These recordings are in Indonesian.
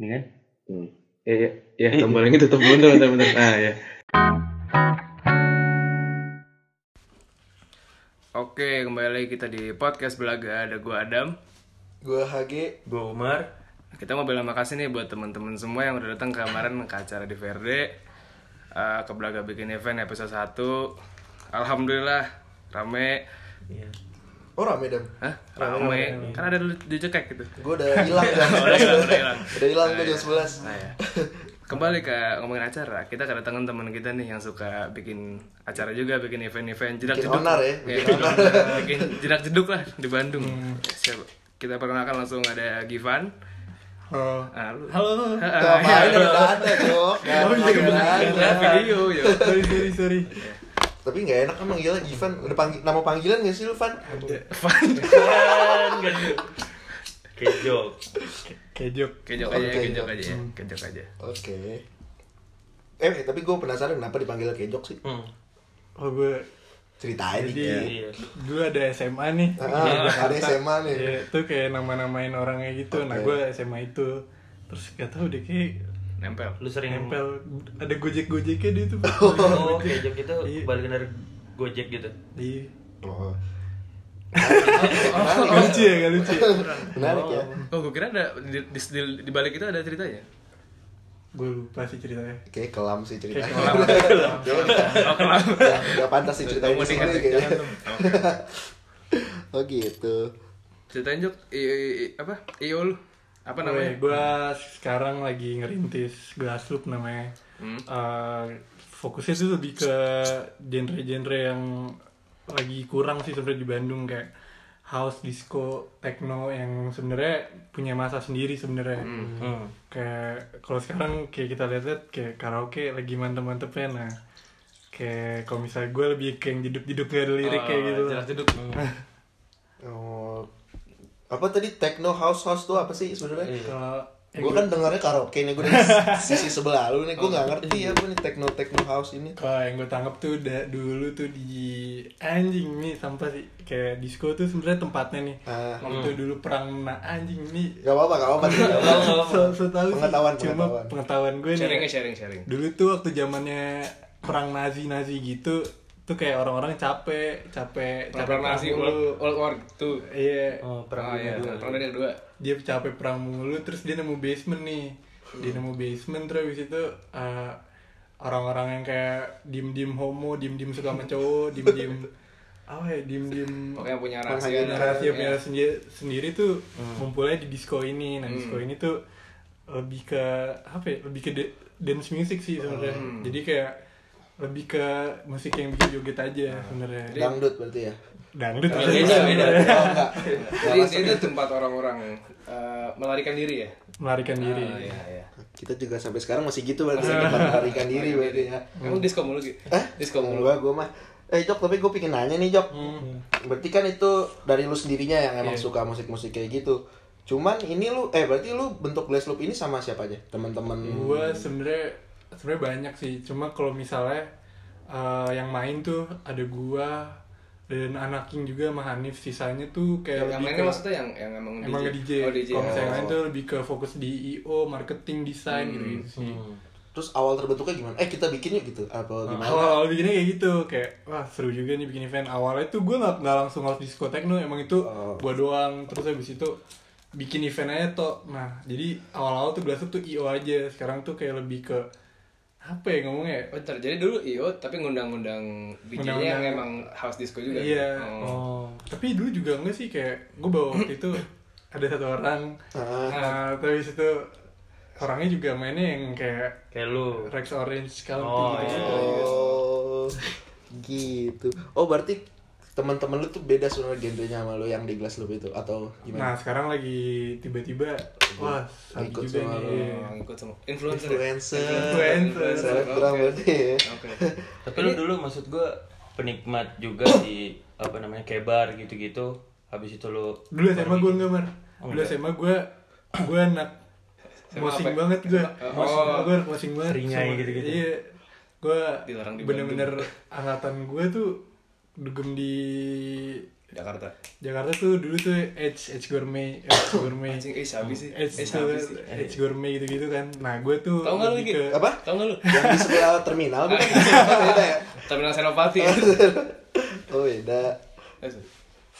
Ini kan? Hmm. Ya, ya, ya, tombol yang itu tombol dulu, teman-teman. Ah, ya. Oke, kembali lagi kita di podcast Belaga. Ada gua Adam. Gua HG Gue Umar Kita mau bilang makasih nih buat teman-teman semua yang udah datang kemarin ke acara di Verde. Eh, ke Belaga bikin event episode 1. Alhamdulillah rame. Iya Oh rame dam Hah? Rame. Kan ada dulu di cekek gitu. Gue udah hilang jam Oh, udah 11 hilang, udah hilang. Udah hilang Ah, gue jam iya. 11 Nah, ya. Kembali ke ngomongin acara, kita kedatangan teman kita nih yang suka bikin acara juga, bikin event-event jedak Bikin jeduk. onar ya, Iya, bikin onar. bikin jedak jeduk lah di Bandung. Siapa? Kita perkenalkan langsung ada Givan. Halo Ah, lu. Halo Ngapain udah ada Jok Oh, iya, bener. Ada video, yo. Sorry sorry sorry Tapi gak enak kan manggilnya Ivan Udah panggil, nama panggilan gak sih lu Van? Van. Kan Kejok Kejok Kejok aja, Oke, kejok kejok. aja ya. Kejok aja. Oke Eh tapi gue penasaran kenapa dipanggil Kejok sih hmm. Oh gue Ceritain Jadi- dikit Iya dulu ada SMA nih Ah, ada SMA nih. Iya, itu kayak nama-namain orangnya gitu. Nah Oke. gue SMA itu terus gak tau deh kayak Nempel. Lu sering nempel ada gojek-gojeknya dia tuh. Oh Kejok itu Iya. balikan dari Gojek gitu Iya. Oh Gak lucu ya, gak lucu. Menarik ya Oh, gue kira ada di, di, di, di balik itu ada ceritanya. Gue lupa sih ceritanya. Kayak kelam sih ceritanya Kayak kelam. Oh, kenapa? Gak- Gak pantas sih ceritain Mau di. Oke. Oh gitu Ceritain Jok, i, i- i- apa? Iyo lu. Apa namanya? Gue sekarang lagi ngerintis Glassloop namanya. Hmm. Eh, fokusnya tuh lebih ke genre-genre yang lagi kurang sih sebenarnya di Bandung kayak house, disco, techno yang sebenarnya punya masa sendiri sebenarnya. hmm. Kayak kalau sekarang kayak kita lihat-lihat kayak karaoke lagi mantep-mantepnya nah. Kayak kalau misalnya gue lebih kayak yang jeduk-jeduk gak ada lirik kayak gitu. Jelas jeduk. Oh Apa tadi techno house house tuh apa sih sebenarnya? Kalau Gue kan dengarnya karaoke nih gue dari sisi sebelah lu nih gue nggak ngerti ya gue nih techno techno house ini. Kalau yang gue tangkap tuh da- dulu tuh di anjing nih sampah sih kayak disco tuh sebenarnya tempatnya nih. Ah. Waktu dulu perang nah anjing nih. Gak apa-apa, gak apa-apa. Gak apa-apa. So, so tahu sih. Pengetahuan, Cuma pengetahuan. pengetahuan gue Sharing nih. sharing sharing. Dulu tuh waktu zamannya perang Nazi-Nazi gitu tuh kayak orang-orang capek, capek, capek Perang nasi mulu. World, World War tuh. Iya. Oh perang iya, dunia dua perang dunia kedua. dia capek perang mulu terus dia nemu basement nih dia nemu basement terus habis itu uh, orang-orang yang kayak diem-diem homo diem-diem suka sama cowok diem-diem apa ya diem-diem Pokoknya punya rahasia. Penghayatan rahasia Iya. punya sendiri, sendiri tuh ngumpulnya di disco ini nah disco ini tuh lebih ke apa ya lebih ke de- dance music sih sebenarnya jadi kayak lebih ke musik yang bikin joget aja sebenarnya Dangdut berarti ya. dangdut Beda, beda. Oh enggak. Jadi itu tempat orang-orang eh, melarikan diri ya. melarikan diri Ah, iya, iya. Kita juga sampai sekarang masih gitu berarti ya, melarikan diri berarti ya. Kamu disco mulu gitu? Eh, Disco mulu. Enggak, gue mah. Eh Jok, tapi gue pengen nanya nih Jok. Berarti kan itu dari lu sendirinya yang emang Iya. suka musik-musik kayak gitu. Cuman ini lu, eh berarti lu bentuk Glass Loop ini sama siapa aja? Teman-teman. gue sebenarnya sebenarnya banyak sih cuma kalau misalnya eh, yang main tuh ada gua dan anak King juga sama Hanif sisanya tuh kayak Yang lebih mainnya ke- maksudnya yang yang emang emang DJ. DJ, Oh, DJ. kalau misalnya Oh. yang lain tuh lebih ke fokus di IO marketing desain gitu gitu sih Terus awal terbentuknya gimana? Eh kita bikin yuk gitu. Apa gimana? awal-awal bikinnya kayak gitu kayak wah seru juga nih bikin event awalnya tuh gue nggak nggak langsung harus disco techno emang itu Oh. gua doang terus habis itu bikin event aja toh nah jadi awal-awal tuh Glasshoop tuh IO aja sekarang tuh kayak lebih ke apa ya ngomongnya ya? Oh, ntar, jadi dulu IO tapi ngundang-ngundang DJ-nya yang emang house disco juga. Iya. Oh. Oh Tapi dulu juga enggak sih kayak gue bawa waktu itu ada satu orang. Ah. Nah, tapi itu orangnya juga mainnya yang kayak Kayak lu Rex Orange County Oh, gitu. iya. Oh, gitu. Oh berarti teman-teman lu tuh beda sebenarnya genrenya sama lu yang di Glass Loop itu atau Nah, gimana? sekarang lagi tiba-tiba wah Ikut juga sama nih. Oh, ngikut sama influencer. ya? Influencer. Influencer. Selebgram Oke. berarti ya. Oke. Tapi lu dulu maksud gue penikmat juga di apa namanya kayak bar gitu-gitu Habis itu lu Dulu SMA gue enggak, Mar. Oh, Dulu. SMA gue gue anak mosing banget gue. Oh. Mosing gue anak mosing banget. Seringai Sama- gitu-gitu. Iya. Gue bener-bener angkatan gue tuh dugem di Jakarta. Jakarta tuh dulu tuh Edge Edge Gourmet Edge Gourmet Anjing, eh sabi sih. Edge Eh tuh sabi sih. Edge Gourmet gitu-gitu kan nah gue tuh Tahu nggak lu, ke Apa? Tahu nggak lu? Yang di sebelah terminal bukan? beda ya? Terminal Senopati. Oh beda. Eh,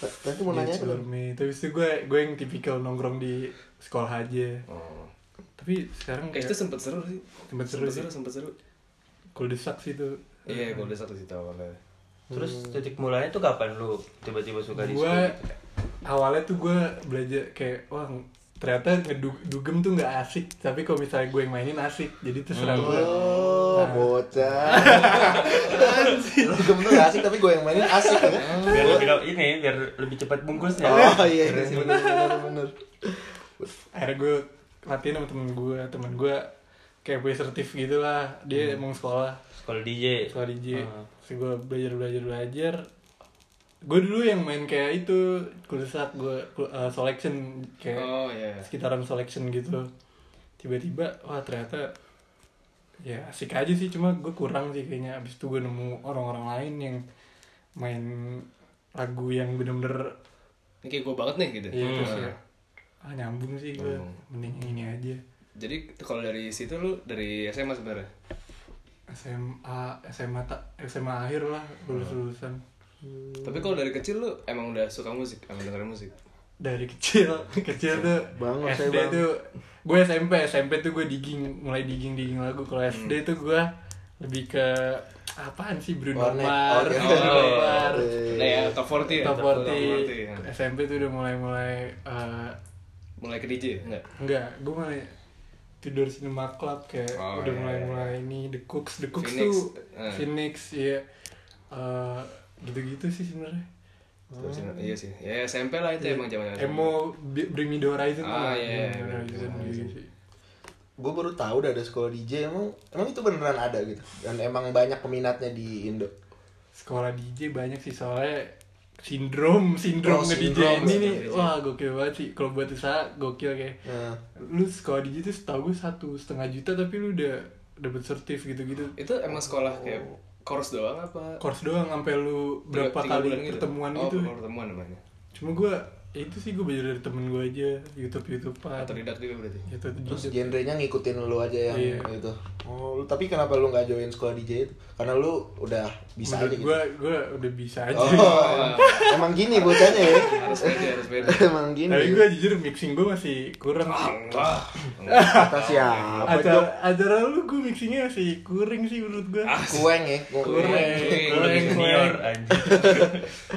Nanti mau nanya Edge? Gourmet terus itu gue gue yang tipikal nongkrong di sekolah aja Oh. tapi sekarang Eh, kayak itu sempet seru sih. Sempet seru Sempet sih. seru, sempet seru. kuldesak sih tuh Iya, gue udah satu sih tahu awalnya. Terus titik mulanya tuh kapan lu tiba-tiba suka di gue gitu? awalnya tuh gue belajar kayak wah ternyata ngedugem tuh nggak asik tapi kalau misalnya gue yang mainin asik jadi terserah gue Oh, bocah. Lu gemen tuh gak asik tapi gue yang mainin asik ya. Biar lebih ini biar lebih cepat bungkusnya. Oh iya, iya sih bener bener bener. akhirnya gue latihan sama temen gue temen gue kayak punya sertif gitu lah dia emang sekolah Sekolah DJ. sekolah DJ Ah. Terus gue belajar belajar belajar gue dulu yang main kayak itu kuldesak gue uh, selection kayak Oh iya. sekitaran selection gitu tiba-tiba wah ternyata ya asik aja sih cuma gue kurang sih kayaknya abis itu gue nemu orang-orang lain yang main lagu yang bener-bener Ini kayak gue banget nih gitu. iya Hmm. terus ya ah nyambung sih gue Hmm. mending ini aja Jadi kalau dari situ lu dari SMA sebenarnya. SMA SMA tak SMA akhir lah lulus lulusan Tapi kalau dari kecil lu emang udah suka musik, emang dengerin musik. dari kecil kecil tuh Bang, SD saya bang. tuh gue SMP SMP tuh gue digging mulai digging digging lagu kalau SD tuh gue lebih ke apaan sih Bruno. Mars Oh, iya. Bruno Oh, Mars iya. Nah ya, top 40 ya. Top 40 ya. SMP tuh udah mulai mulai eh, Mulai ke DJ enggak? enggak gue mulai tidur cinema club kayak Oh, udah iya, mulai iya. mulai ini the cooks the cooks Phoenix, tuh eh. Phoenix ya Eh, gitu-gitu sih sebenarnya Terus, Iya sih. Ya SMP lah itu emang zaman emo Bring Me The Horizon Ah, lah. iya, iya, gitu. Gue baru tahu udah ada sekolah DJ emang emang itu beneran ada gitu. Dan emang banyak peminatnya di Indo. sekolah DJ banyak sih soalnya sindrom sindrom Oh, nge DJ ini nih wah gokil banget sih. Kalau buat usaha gokil kayak. Nah, lu sekolah DJ tuh setahu gue satu setengah juta tapi lu udah dapet sertif gitu-gitu. Itu emang sekolah kayak course doang apa? course doang sampai lu berapa tiga kali gitu? pertemuan oh, gitu. pertemuan namanya. cuma gue ya itu sih gue belajar dari temen gue aja YouTube YouTube pak Otodidak juga berarti. itu terus genrenya ngikutin lu aja yang Iya. itu. Oh, lu- tapi kenapa lu nggak join sekolah DJ itu? Karena lu udah bisa menurut aja gitu. gue gue udah bisa aja Oh, emang gini bocahnya ya. harus pede, harus pede. emang gini. tapi gue jujur mixing gue masih kurang sih Wah. kata siapa? acara acara lu gue mixingnya masih kurang sih menurut gue Kueng ya. Kueng, Lebih senior anjing.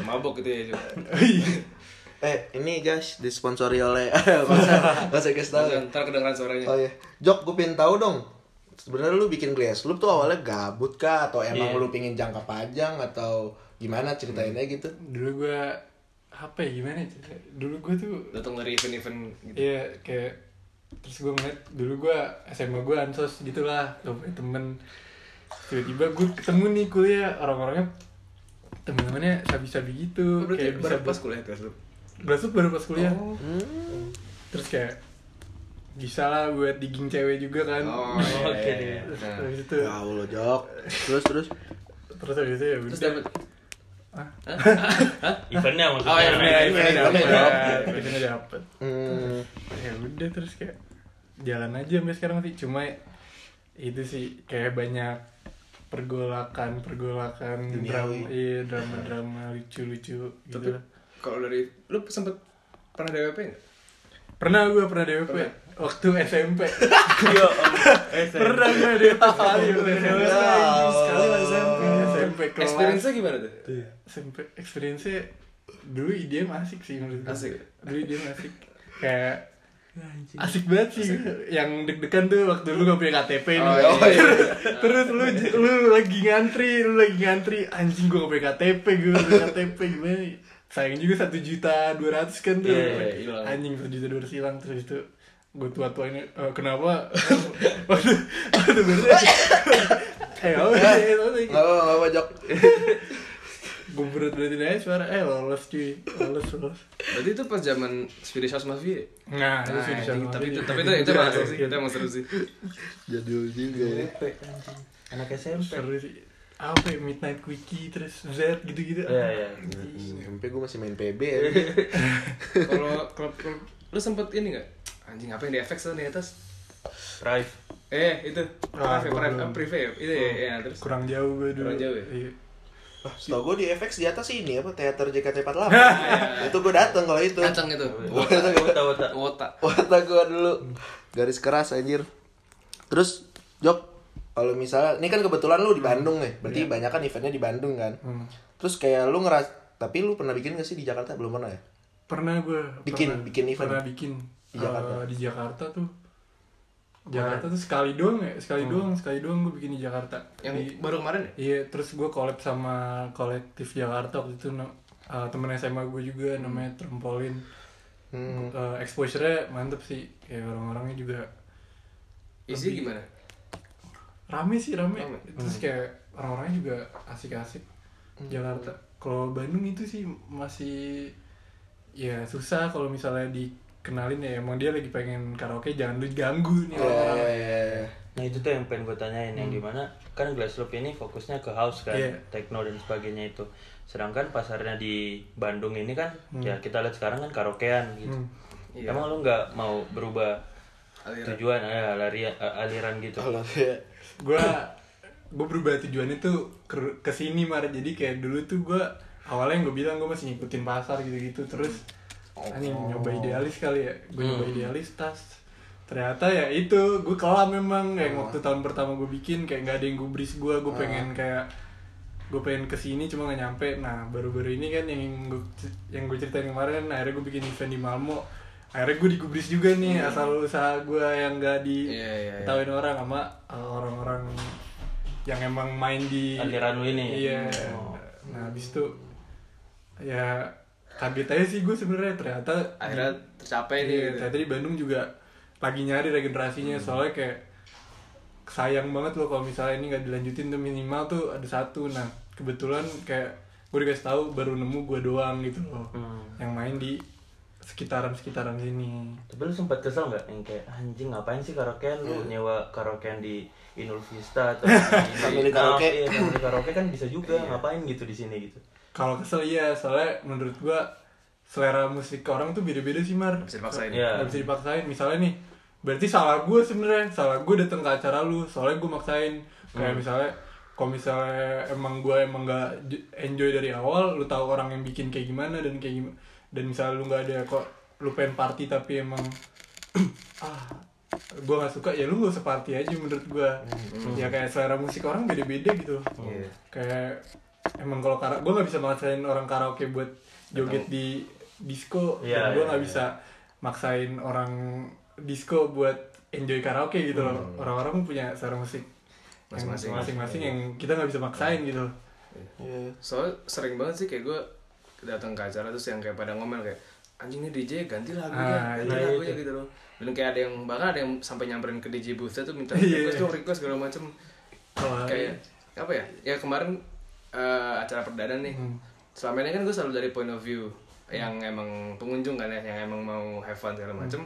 Mabok gitu ya. Eh, ini guys disponsori oleh masa masa guys tahu. ya? Ntar kedengeran suaranya. Oh iya. Jok, gue pengen tahu dong. Sebenarnya lu bikin Grass Loop tuh awalnya gabut kah atau emang Iya. lu pingin jangka panjang atau gimana ceritainnya gitu? dulu gue apa ya gimana ya dulu gue tuh Datang dari event-event gitu. Iya kayak terus gue ngeliat dulu gue SMA gue ansos gitulah gak punya temen tiba-tiba gue ketemu nih kuliah orang-orangnya temen-temennya sabi-sabi gitu Oh, berarti kayak bisa pas kuliah kelas lu. Berasuk baru pas kuliah Oh. Hmm. terus kayak bisa lah buat digging cewek juga kan Oh, iya, Oke iya, deh. iya. terus Nah. habis itu Ya Allah, Jok. Terus terus. terus habis itu ya Terus udah dapet Eventnya maksudnya. Oh, iya, iya, ini iya, dapet iya, ini dapet Hmm. ya udah terus kayak jalan aja sampai sekarang sih cuma itu sih kayak banyak pergolakan pergolakan drama iya drama drama lucu lucu gitu Tapi lah. Kalau dari lu sempet pernah DWP enggak? pernah gue pernah DWP waktu SMP. Eh, saya- pernah gue DWP sekali SMP Ya sekali Allah. SMP SMP kelas. Experience-nya gimana tuh? SMP experience dulu IDM asik sih menurut gue Asik. dulu IDM asik kayak asik banget sih. Yang deg-degan tuh waktu lu gak punya KTP nih Oh, iya, iya. terus lu lu lagi ngantri lu lagi ngantri. Anjing gua gak punya KTP gue gak punya KTP gimana ya? Sayang juga satu juta dua ratus kan tuh Iya, iya, hilang. anjing satu juta dua ratus hilang terus itu gue tua tua ini "Eh, kenapa waduh waduh berarti eh apa sih apa apa Jok. gue berat berarti aja suara eh lolos cuy lolos lolos Berarti itu pas zaman Swedish House Mafia. nah itu Nah, sih bisa anjing, tapi itu tapi itu itu emang seru sih, Iya. itu emang seru sih. Jadul juga ya. Anak SMP. seru sih apa ya Midnight Quickie terus Z gitu-gitu. Iya, iya. SMP gue masih main PB ya. Kalau klub klub lu sempet ini nggak? Anjing apa yang di FX tuh di atas? Drive. Eh itu Ah, privé gua privé belum. privé ya? Itu ya, ya terus. Kurang jauh gue dulu. Kurang jauh ya? Iya. Wah, Setahu gue di FX di atas ini apa teater JKT48. Iya, itu gue dateng kalau itu. Kacang itu. Wota, wota, wota. Wota. Wata gue dulu. Garis keras anjir. Terus Jok, kalau misalnya ini kan kebetulan lu di Bandung nih. Berarti banyak kan eventnya di Bandung kan. Hmm. Terus kayak lu ngeras tapi lu pernah bikin gak sih di Jakarta? Belum pernah ya? Pernah gue Bikin- pernah, bikin event? Pernah bikin Di Jakarta? Eh, di Jakarta tuh. Jakarta tuh sekali doang ya, sekali doang, sekali doang gue bikin di Jakarta. Yang Di- baru kemarin ya? Iya, terus gue collab sama kolektif Jakarta waktu itu no, uh, temen SMA gue juga namanya Trampolin. Hmm. Uh, exposure-nya mantep sih, kayak orang-orangnya juga Isi gimana? Rame sih rame. Rame. Terus kayak orang-orangnya juga asik-asik Jakarta. Kalau Bandung itu sih masih ya susah kalau misalnya dikenalin ya emang dia lagi pengen karaoke jangan lu ganggu nih orang-orang. Eh, Nah itu tuh yang pengen gue tanyain yang di mana kan Glassloop ini fokusnya ke house kan, Iya. techno dan sebagainya itu. Sedangkan pasarnya di Bandung ini kan ya kita lihat sekarang kan karaokean gitu. Hmm. Iya. Emang lu nggak mau berubah Aliran. tujuan eh, lari, eh, aliran gitu? Gue gue berubah tujuannya tuh ke ke sini mar. Jadi kayak dulu tuh gue awalnya gue bilang gue masih ngikutin pasar gitu-gitu terus anjing nyoba idealis kali ya. Gue nyoba idealis tas. Ternyata ya itu gue kelam memang. Kayak waktu tahun pertama gue bikin kayak nggak ada yang gubris gue gue pengen kayak gue pengen ke sini cuma nggak nyampe. Nah baru-baru ini kan yang gue yang gue ceritain kemarin akhirnya gue bikin event di Malmo akhirnya gue digubris juga nih asal usaha gue yang gak di Iya, iya, iya. ketahuin orang sama uh, orang-orang yang emang main di Aliran lu ini? iya Oh. nah habis itu ya kaget aja sih gue sebenarnya ternyata Akhirnya tercapai nih. gitu. ternyata di Bandung juga lagi nyari regenerasinya soalnya kayak sayang banget loh kalau misalnya ini nggak dilanjutin tuh minimal tuh ada satu nah kebetulan kayak gue dikasih tahu baru nemu gue doang gitu loh Hmm. yang main di sekitaran sekitaran sini. Tapi lu sempat kesel nggak? Yang kayak anjing ngapain sih karaokean? Lu nyewa karaokean di Inul Vista atau di, Family di karaoke. Iya, karaoke kan bisa juga. Ngapain gitu di sini gitu. kalau kesel iya. Soalnya menurut gue selera musik orang tuh beda-beda sih mar. Bisa dipaksain. Iya. nggak bisa dipaksain. Misalnya nih berarti salah gue sebenarnya. Salah gue datang ke acara lu soalnya gue maksain. Kayak misalnya kalau misalnya emang gue emang nggak j- enjoy dari awal lu tahu orang yang bikin kayak gimana dan kayak gimana dan misalnya lu nggak ada kok lu pengen party tapi emang ah gue nggak suka ya lu gak usah party aja menurut gue ya kayak selera musik orang beda-beda gitu. Iya. kayak emang kalau kara gue nggak bisa maksain orang karaoke buat joget di disco. Dan gue iya, nggak iya. bisa maksain orang disco buat enjoy karaoke gitu loh. Orang-orang punya selera musik yang Masing-masing. masing-masing yang kita nggak bisa maksain gitu loh. Iya. Soalnya sering banget sih kayak gue datang ke acara terus yang kayak pada ngomel kayak anjing nih DJ ganti lagunya, Ah, ganti iya, lagunya gitu loh. Dan kayak ada yang bahkan ada yang sampai nyamperin ke DJ booth tuh minta Iya. request dong request segala macem Kalau kayak apa ya? Ya kemarin eh, acara perdana nih. Hmm. Selama ini kan gue selalu dari point of view yang emang pengunjung kan ya, yang emang mau have fun segala macem.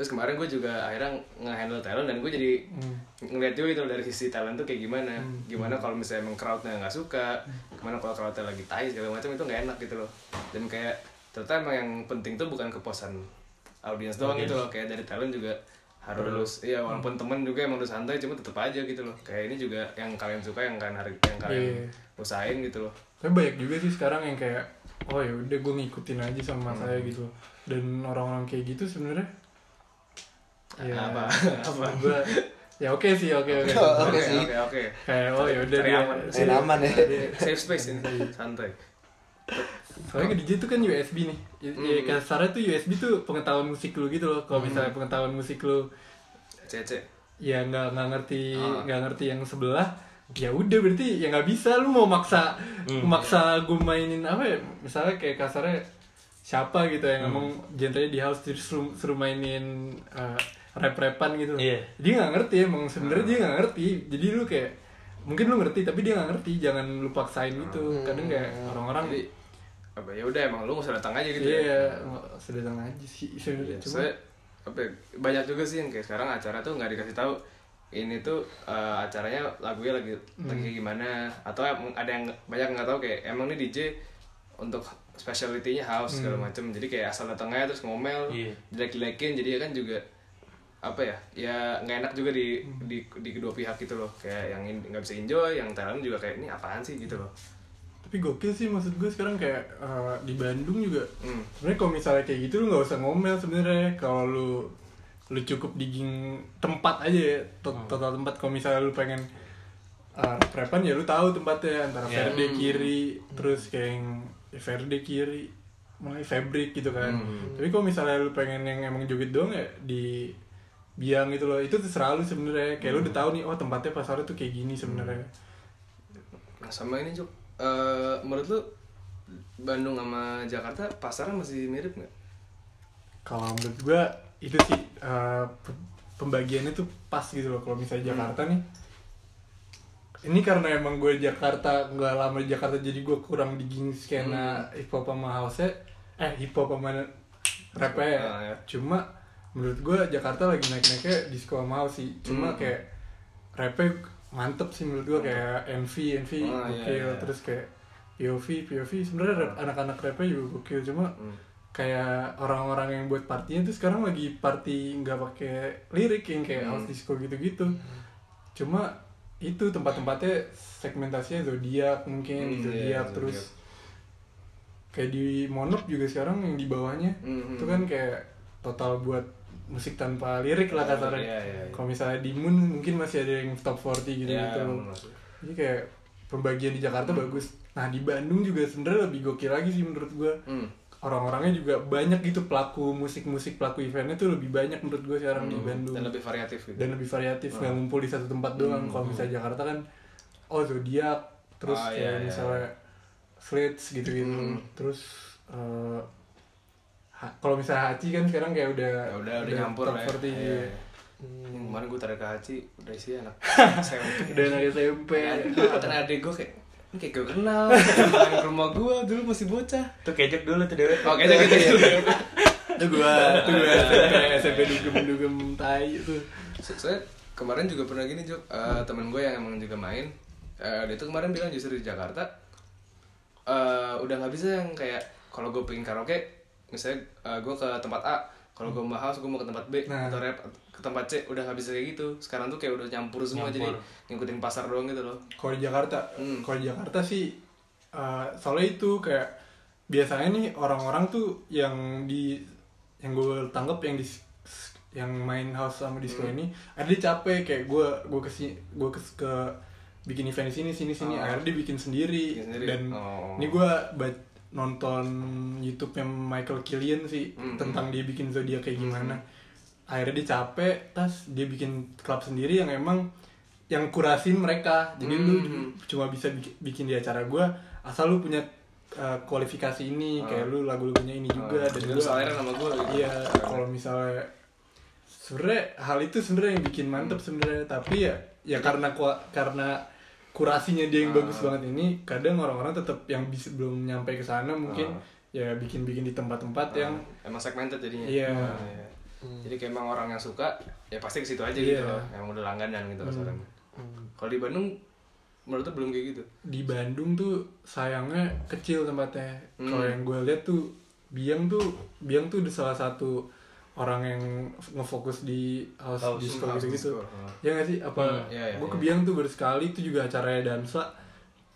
Terus kemarin gue juga akhirnya nge-handle talent dan gue jadi ngeliat juga gitu dari sisi talent tuh kayak gimana. Gimana kalau misalnya emang crowdnya nggak suka, gimana kalau crowdnya lagi tai segala macam itu nggak enak gitu loh. Dan kayak ternyata emang yang penting tuh bukan kepuasan audiens doang gitu loh, kayak dari talent juga harus iya walaupun temen juga emang udah santai cuma tetep aja gitu loh. Kayak ini juga yang kalian suka yang kalian hari yang kalian Iya. usahain gitu loh. Tapi banyak juga sih sekarang yang kayak oh ya udah gue ngikutin aja sama Hmm. saya gitu dan orang-orang kayak gitu sebenarnya ya Apa? Apa? gue ya oke sih oke oke Oke sih. oke oke kayak oh ya udah Cari dia aman. Aman ya. safe space ini santai Soalnya DJ itu kan USB nih. Ya, ya Hmm. kasarnya tuh USB tuh pengetahuan musik lu gitu loh. Kalau misalnya pengetahuan musik lu cece ya nggak nggak ngerti Ah. nggak ngerti yang sebelah ya udah berarti ya nggak bisa lu mau maksa maksa gue mainin apa ya misalnya kayak kasarnya siapa gitu yang ngomong genrenya di house terus suruh, suruh mainin uh, rap-rapan gitu. Iya. dia nggak ngerti emang sebenarnya dia nggak ngerti. Jadi lu kayak mungkin lu ngerti tapi dia nggak ngerti. Jangan lu paksain gitu. Kadang kayak orang-orang jadi apa ya udah emang lu nggak usah datang aja gitu iya ya sedang aja sih. Sebenarnya cuma apa ya, banyak juga sih yang kayak sekarang acara tuh nggak dikasih tahu. Ini tuh eh, acaranya lagunya lagi lagi kayak gimana? Atau ada yang banyak nggak tahu kayak emang nih DJ untuk specialty-nya house segala macem. Jadi kayak asal datangnya terus ngomel Iya. jelek-jelekin. Jadi ya kan juga apa ya ya nggak enak juga di di di kedua pihak gitu loh kayak yang nggak bisa enjoy yang Thailand juga kayak ini apaan sih gitu loh tapi gokil sih maksud gue sekarang kayak eh, di Bandung juga Hmm. sebenarnya kalau misalnya kayak gitu lu nggak usah ngomel sebenarnya kalau lu lu cukup digging tempat aja ya to- Hmm. total tempat kalau misalnya lu pengen uh, repan ya lu tahu tempatnya antara Iya. Verde kiri terus kayak yang ya Verde kiri mulai fabric gitu kan Hmm. tapi kalau misalnya lu pengen yang emang joget doang ya di biang gitu loh. Itu terserah lu sebenarnya. Kayak lu Hmm. udah tahu nih oh tempatnya pasarnya tuh kayak gini sebenarnya. Nah sama ini Cuk. Eh, menurut lu Bandung sama Jakarta pasarnya masih mirip nggak? Kalau menurut gua itu sih uh, pe- pembagiannya tuh pas gitu loh. Kalau misalnya Jakarta nih ini karena emang gue Jakarta nggak lama di Jakarta jadi gue kurang digging skena hip hop sama house eh hip hop sama rap ya Ah, ya. cuma menurut gue Jakarta lagi naik naiknya disco house sih. Cuma kayak rapnya mantep sih menurut gue kayak Envy Envy Ah, iya, gokil iya. terus kayak POV POV sebenarnya rap anak-anak rapnya juga gokil cuma kayak orang-orang yang buat partinya tuh sekarang lagi party nggak pakai lirik yang kayak house disco gitu-gitu. Cuma itu tempat-tempatnya segmentasinya zodiak mungkin Hmm, zodiak iya, terus zodiak. kayak di monop juga sekarang yang di bawahnya. Hmm, itu hmm. kan kayak total buat musik tanpa lirik lah kasarnya. Iya, iya, iya. kalau misalnya di Moon mungkin masih ada yang top 40 gitu Ya, gitu maksud- jadi kayak pembagian di Jakarta bagus. Nah di Bandung juga sebenarnya lebih gokil lagi sih menurut gua. Hmm. orang-orangnya juga banyak gitu pelaku musik-musik pelaku eventnya tuh lebih banyak menurut gue sekarang di Bandung. Dan lebih variatif gitu. Dan lebih variatif nggak ngumpul di satu tempat doang. Kalau misalnya Jakarta kan oh zodiak terus Ah, kayak iya, iya. misalnya slits gitu gitu terus ha- kalau misalnya Haci kan sekarang kayak udah ya udah udah nyampur lah ya. 40, Iya. Yang kemarin gue tarik ke Haci udah isi anak SMP. Udah anak SMP. Gue kata adek gue kayak ini kayak gue kenal main ke rumah gue dulu masih bocah. Tuh kejek dulu tuh Dewa. oke gitu gitu itu gua itu gua. SMP SMP dugem dugem tai itu. Soalnya kemarin juga pernah gini Jok Eh, temen gue yang emang juga main eh, dia tuh kemarin bilang justru di Jakarta eh, udah nggak bisa yang kayak kalau gue pengen karaoke misalnya eh, gue ke tempat A kalau gue mau house gue mau ke tempat B Nah. atau rap ke tempat C udah nggak bisa kayak gitu sekarang tuh kayak udah nyampur semua jadi ngikutin pasar doang gitu loh kalau di Jakarta Hmm. kalau di Jakarta sih uh, soalnya itu kayak biasanya nih orang-orang tuh yang di yang gue tanggap yang di yang main house sama disco Hmm. ini ada dia capek kayak gue gue ke gue ke, ke bikin event di sini sini sini Oh. akhirnya dia bikin sendiri, Bikin sendiri. dan Oh. ini gue nonton YouTube-nya Michael Killian sih Hmm. tentang dia bikin zodiak kayak gimana. akhirnya dia capek tas dia bikin klub sendiri yang emang yang kurasin mereka. Jadi lu Hmm. cuma bisa bikin, di acara gua asal lu punya uh, kualifikasi ini kayak lu lagu-lagunya ini juga dan dan gua selera sama gue gitu. iya kalau misalnya sebenarnya hal itu sebenarnya yang bikin mantep sebenarnya. Tapi ya ya karena karena kurasinya dia yang bagus banget ini kadang orang-orang tetap yang bisa belum nyampe ke sana mungkin ya bikin-bikin di tempat-tempat yang emang segmented jadinya. Iya. Ah, iya. jadi kayak emang orang yang suka ya pasti ke situ aja Iya. gitu loh. Emang udah langganan gitu kasarnya kalau di Bandung menurut tuh belum kayak gitu? Di Bandung tuh sayangnya kecil tempatnya. Kalau yang gue lihat tuh Biang tuh Biang tuh udah salah satu orang yang ngefokus di house, House, disco gitu-gitu. oh. Ya gak sih? Apa iya, iya, gue ke iya. Biang tuh baru sekali itu juga acaranya Dansa.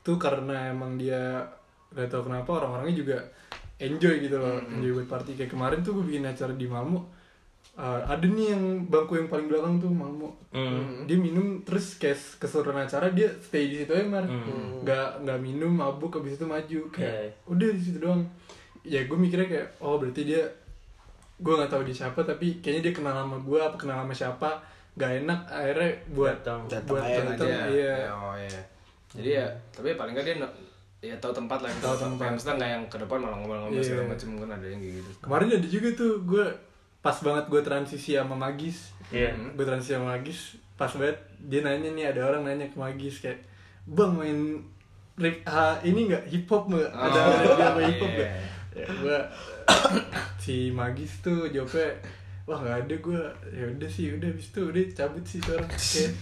Tuh karena emang dia gak tau kenapa orang-orangnya juga enjoy gitu loh, enjoy buat party. Kayak kemarin tuh gue bikin acara di Malmo. Uh, ada nih yang bangku yang paling belakang tuh Malmo. Hmm. Dia minum terus kayak keseluruhan acara dia stay di situ aja mar. Hmm. Nggak nggak minum mabuk habis itu maju kayak Iya. udah di situ doang. Ya gue mikirnya kayak oh berarti dia gue nggak tahu dia siapa tapi kayaknya dia kenal sama gue apa kenal sama siapa gak enak akhirnya buat Datang. Datang buat datang Aja. iya Ya, oh iya jadi ya tapi paling nggak dia no- ya tahu tempat lah Tahu tempat. Maksudnya nggak yang ke depan malah ngomong-ngomong Iya. segala macam kan ada yang kayak gitu kemarin ada juga tuh gue pas banget gue transisi sama Magis Iya. gue transisi sama Magis pas banget dia nanya nih ada orang nanya ke Magis kayak bang main rap ah, ini nggak hip hop nggak ada Oh, rap sama hip hop iya. nggak ya gue si Magis tuh jawabnya wah nggak ada gue ya udah sih udah habis itu udah cabut sih sekarang. Kayak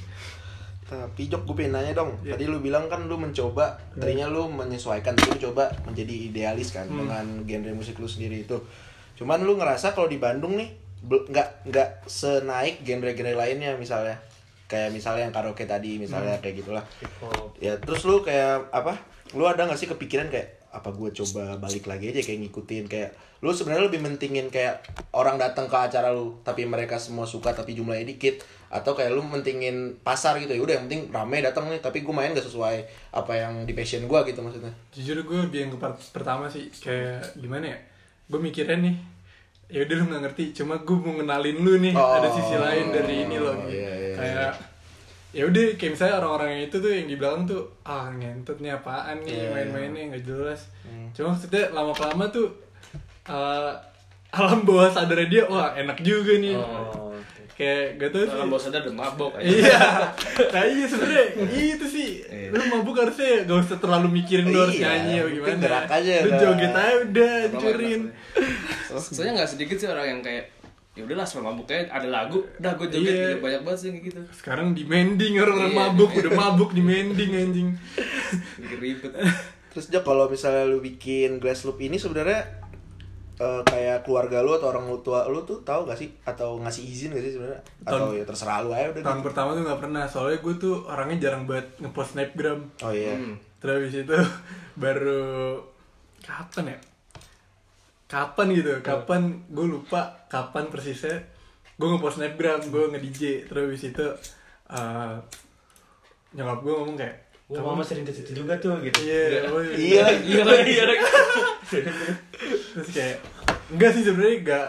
Tapi Jok gue pengen nanya dong. Iya. Tadi lu bilang kan lu mencoba Tadinya lu menyesuaikan lu coba menjadi idealis kan Hmm. Dengan genre musik lu sendiri itu. Cuman lu ngerasa kalau di Bandung nih nggak nggak senaik genre-genre lainnya misalnya. Kayak misalnya yang karaoke tadi Misalnya Hmm. kayak gitulah. Ya terus lu kayak apa Lu ada gak sih kepikiran kayak apa gue coba balik lagi aja kayak ngikutin kayak lu sebenarnya lebih mentingin kayak orang datang ke acara lu tapi mereka semua suka tapi jumlahnya dikit atau kayak lu mentingin pasar gitu ya. Udah yang penting rame datang nih tapi gue main gak sesuai apa yang di passion gue gitu maksudnya. Jujur gue lebih yang ke part pertama sih kayak gimana ya gue mikirnya nih ya udah lu nggak ngerti cuma gue mau ngenalin lu nih Oh, ada sisi lain dari ini loh. gitu. iya, iya, kayak ya udah kayak misalnya orang-orang yang itu tuh yang di belakang tuh ah ngentut nih apaan nih Iya, Hmm. main-mainnya nggak jelas. Cuma maksudnya lama kelamaan tuh eh, alam bawah sadarnya dia wah enak juga nih. Oh oke. kayak gak tau sih. Dalam bawah sadar udah mabok aja. iya. Nah iya sebenernya itu sih. Lu mabuk harusnya gak usah terlalu mikirin lu harus Iya, nyanyi atau gimana. gerak aja, lu udah. joget aja udah hancurin. enak, Soalnya nggak sedikit sih orang yang kayak ya udahlah selama mabuknya ada lagu, udah gue joget Iya. Udah banyak banget sih yang kayak gitu. sekarang demanding orang-orang Iya. mabuk udah mabuk demanding anjing Bikin ribet. terus Jok kalau misalnya lu bikin glass loop ini sebenarnya eh, kayak keluarga lu atau orang lu tua lu tuh tahu gak sih atau ngasih izin gak sih sebenarnya atau Tahun- ya terserah lu aja udah tahun gitu. pertama tuh nggak pernah soalnya gue tuh orangnya jarang banget ngepost snapgram oh iya Hmm. terus itu baru kapan ya kapan gitu kapan gue lupa kapan persisnya. Gue ngepost snapgram gue nge DJ terus habis itu eh, nyokap gue ngomong kayak Wah, mama sering ke situ juga tuh gitu. iya oh iya. Iya iya lagi. terus kayak enggak sih sebenarnya enggak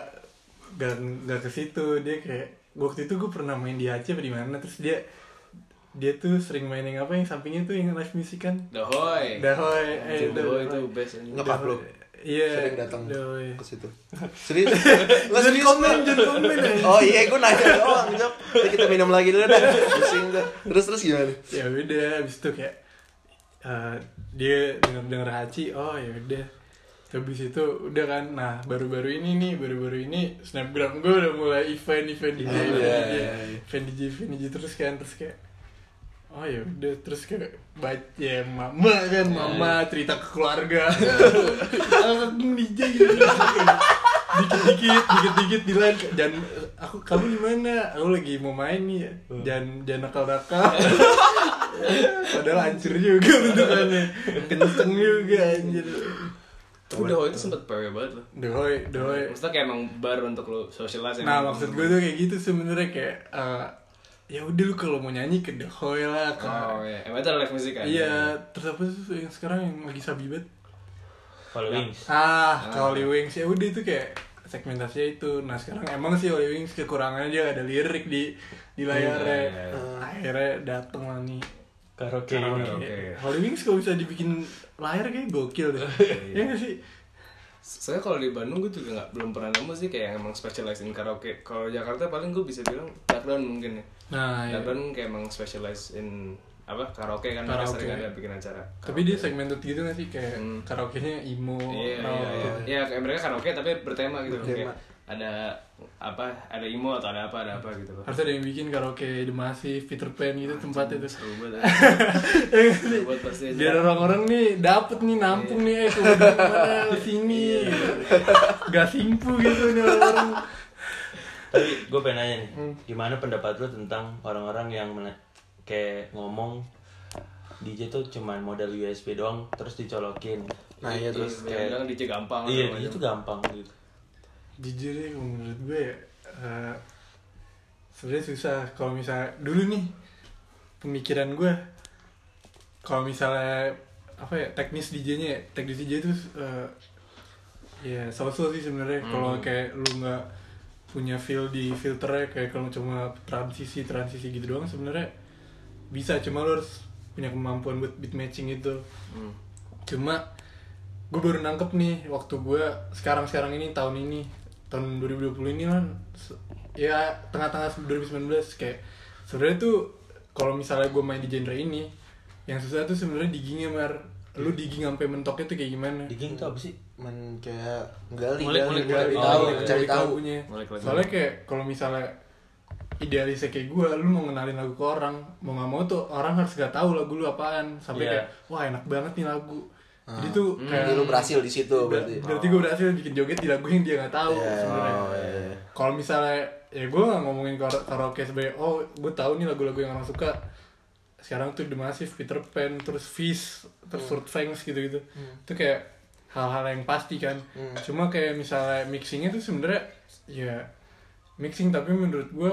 enggak enggak ke situ. Dia kayak waktu itu gue pernah main di Aceh di mana terus dia dia tuh sering main yang apa yang sampingnya tuh yang live music kan? Dahoy. Dahoy eh Dahoy itu best. Ngepap lu iya. Sering datang Dahoy ke situ. Serius? Lah, serius komen jangan komen Oh iya, gue nanya. Doang, Jok. Nanti kita minum lagi dulu dah. Pusing dah. Terus terus gimana? ya udah habis itu kayak eh, dia denger denger Haji oh ya udah. Habis itu udah kan nah baru-baru ini nih baru-baru ini snapgram gue udah mulai event event DJ Oh, event iya, DJ iya, event DJ event DJ terus kan terus kayak oh ya udah terus kayak baca ya mama kan mama cerita ke keluarga. Aku DJ gitu dikit-dikit dikit-dikit bilang dan aku kamu di mana? Aku lagi mau main nih. Jangan jangan nakal-nakal. Padahal hancur juga bentukannya. Kenceng juga anjir. Tapi Dahoy itu sempet PW banget loh. doi doi Maksudnya kayak emang bar untuk lo socialize nah maksud gue tuh kayak gitu sebenarnya kayak eh, ya udah lu kalau mau nyanyi ke The Hoy lah ke Oh iya, emang itu ada live music kan? iya terus apa tuh yang sekarang yang lagi sabi banget Followings. ah Holy Wings ya udah itu kayak segmentasinya itu nah sekarang emang sih Holy Wings kekurangannya dia ada lirik di di layarnya Iya, iya, iya. akhirnya dateng lah nih Karaoke. karaoke. oke. Holy Wings kalau bisa dibikin layar kayak gokil deh ya nggak sih Soalnya kalau di Bandung gue juga nggak belum pernah nemu sih kayak yang emang specialize in karaoke. Kalau Jakarta paling gue bisa bilang Darkdown mungkin ya. nah ya. Darkdown kayak emang specialize in apa karaoke kan mereka Karaoke. sering ada bikin acara. tapi dia segmented gitu nggak sih kayak Hmm. karaoke-nya emo Iya, iya, iya. Iya, kayak mereka karaoke tapi bertema gitu. Bertema. Kayak ada apa, ada emo atau ada apa, ada apa gitu loh. harus ada yang bikin karaoke The Massive, Peter Pan gitu Seru banget. Ya nggak sih? Seru banget pasti aja. biar orang-orang nih dapet nih nampung nih eh mana sini gitu. gak simpu gitu nih orang-orang Tapi gue pengen nanya nih, gimana pendapat lu tentang orang-orang yang kayak ngomong DJ tuh cuman modal USB doang terus dicolokin. Nah, iya, terus Iya, kayak bilang DJ gampang Iya, DJ tuh gampang gitu. Jujur ya menurut gue ya eh, sebenarnya susah. Kalau misalnya dulu nih pemikiran gue kalau misalnya apa ya teknis DJ-nya ya, teknis DJ itu eh, ya so-so sih sebenarnya. Kalau kayak lu nggak punya feel di filternya kayak kalau cuma transisi transisi gitu doang sebenarnya bisa. Cuma lu harus punya kemampuan buat beat matching itu. Hmm. cuma gue baru nangkep nih waktu gue sekarang sekarang ini tahun ini tahun 2020 ini kan ya tengah-tengah 2019 kayak sebenarnya tuh kalau misalnya gue main di genre ini yang susah tuh sebenarnya diggingnya mar lu digging sampai mentoknya tuh kayak gimana Digging tuh apa sih? Men kayak gali Ngulik, gali gali tahu Oh, iya. cari tahu lagunya Ngulik lagu. soalnya kayak kalau misalnya idealisnya kayak gue lu mau ngenalin lagu ke orang mau nggak mau tuh orang harus gak tahu lagu lu apaan sampai Iya. kayak wah enak banget nih lagu jadi tuh kayak Jadi lu berhasil di situ ber- berarti. berarti gue berhasil bikin joget di lagu yang dia nggak tahu Iya, sebenarnya. Oh, iya, iya. kalau misalnya ya gue nggak ngomongin kara- karaoke sebagai oh gue tahu nih lagu-lagu yang orang suka. Sekarang tuh The Massive, Peter Pan, terus Fish, terus Fruit Fangs gitu-gitu. Itu kayak hal-hal yang pasti kan. Cuma kayak misalnya mixingnya tuh sebenarnya ya mixing tapi menurut gue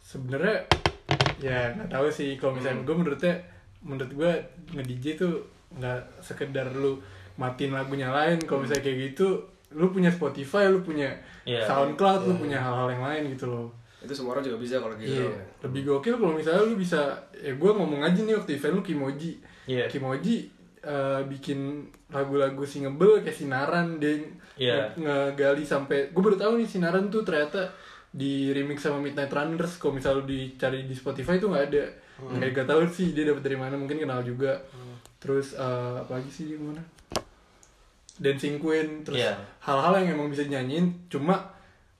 sebenarnya ya nggak tahu sih. Kalau misalnya gue menurutnya menurut gue nge DJ tuh nggak sekedar lu matiin lagunya lain kalau misalnya kayak gitu lu punya Spotify lu punya Iya. SoundCloud lu punya hal-hal yang lain gitu loh Itu semua orang juga bisa kalau gitu. Iya, lebih gokil kalau misalnya lu bisa ya gue ngomong aja nih waktu event lu Kimoji. Iya. Kimoji eh, bikin lagu-lagu singable kayak Sinaran dia Iya. nge- ngegali sampai gue baru tahu nih Sinaran tuh ternyata di remix sama Midnight Runners kalau misalnya lu dicari di Spotify tuh nggak ada. Kayak gak tahu sih dia dapat dari mana mungkin kenal juga. Terus eh, apa lagi sih dia mana? Dancing Queen terus Iya. hal-hal yang emang bisa nyanyiin cuma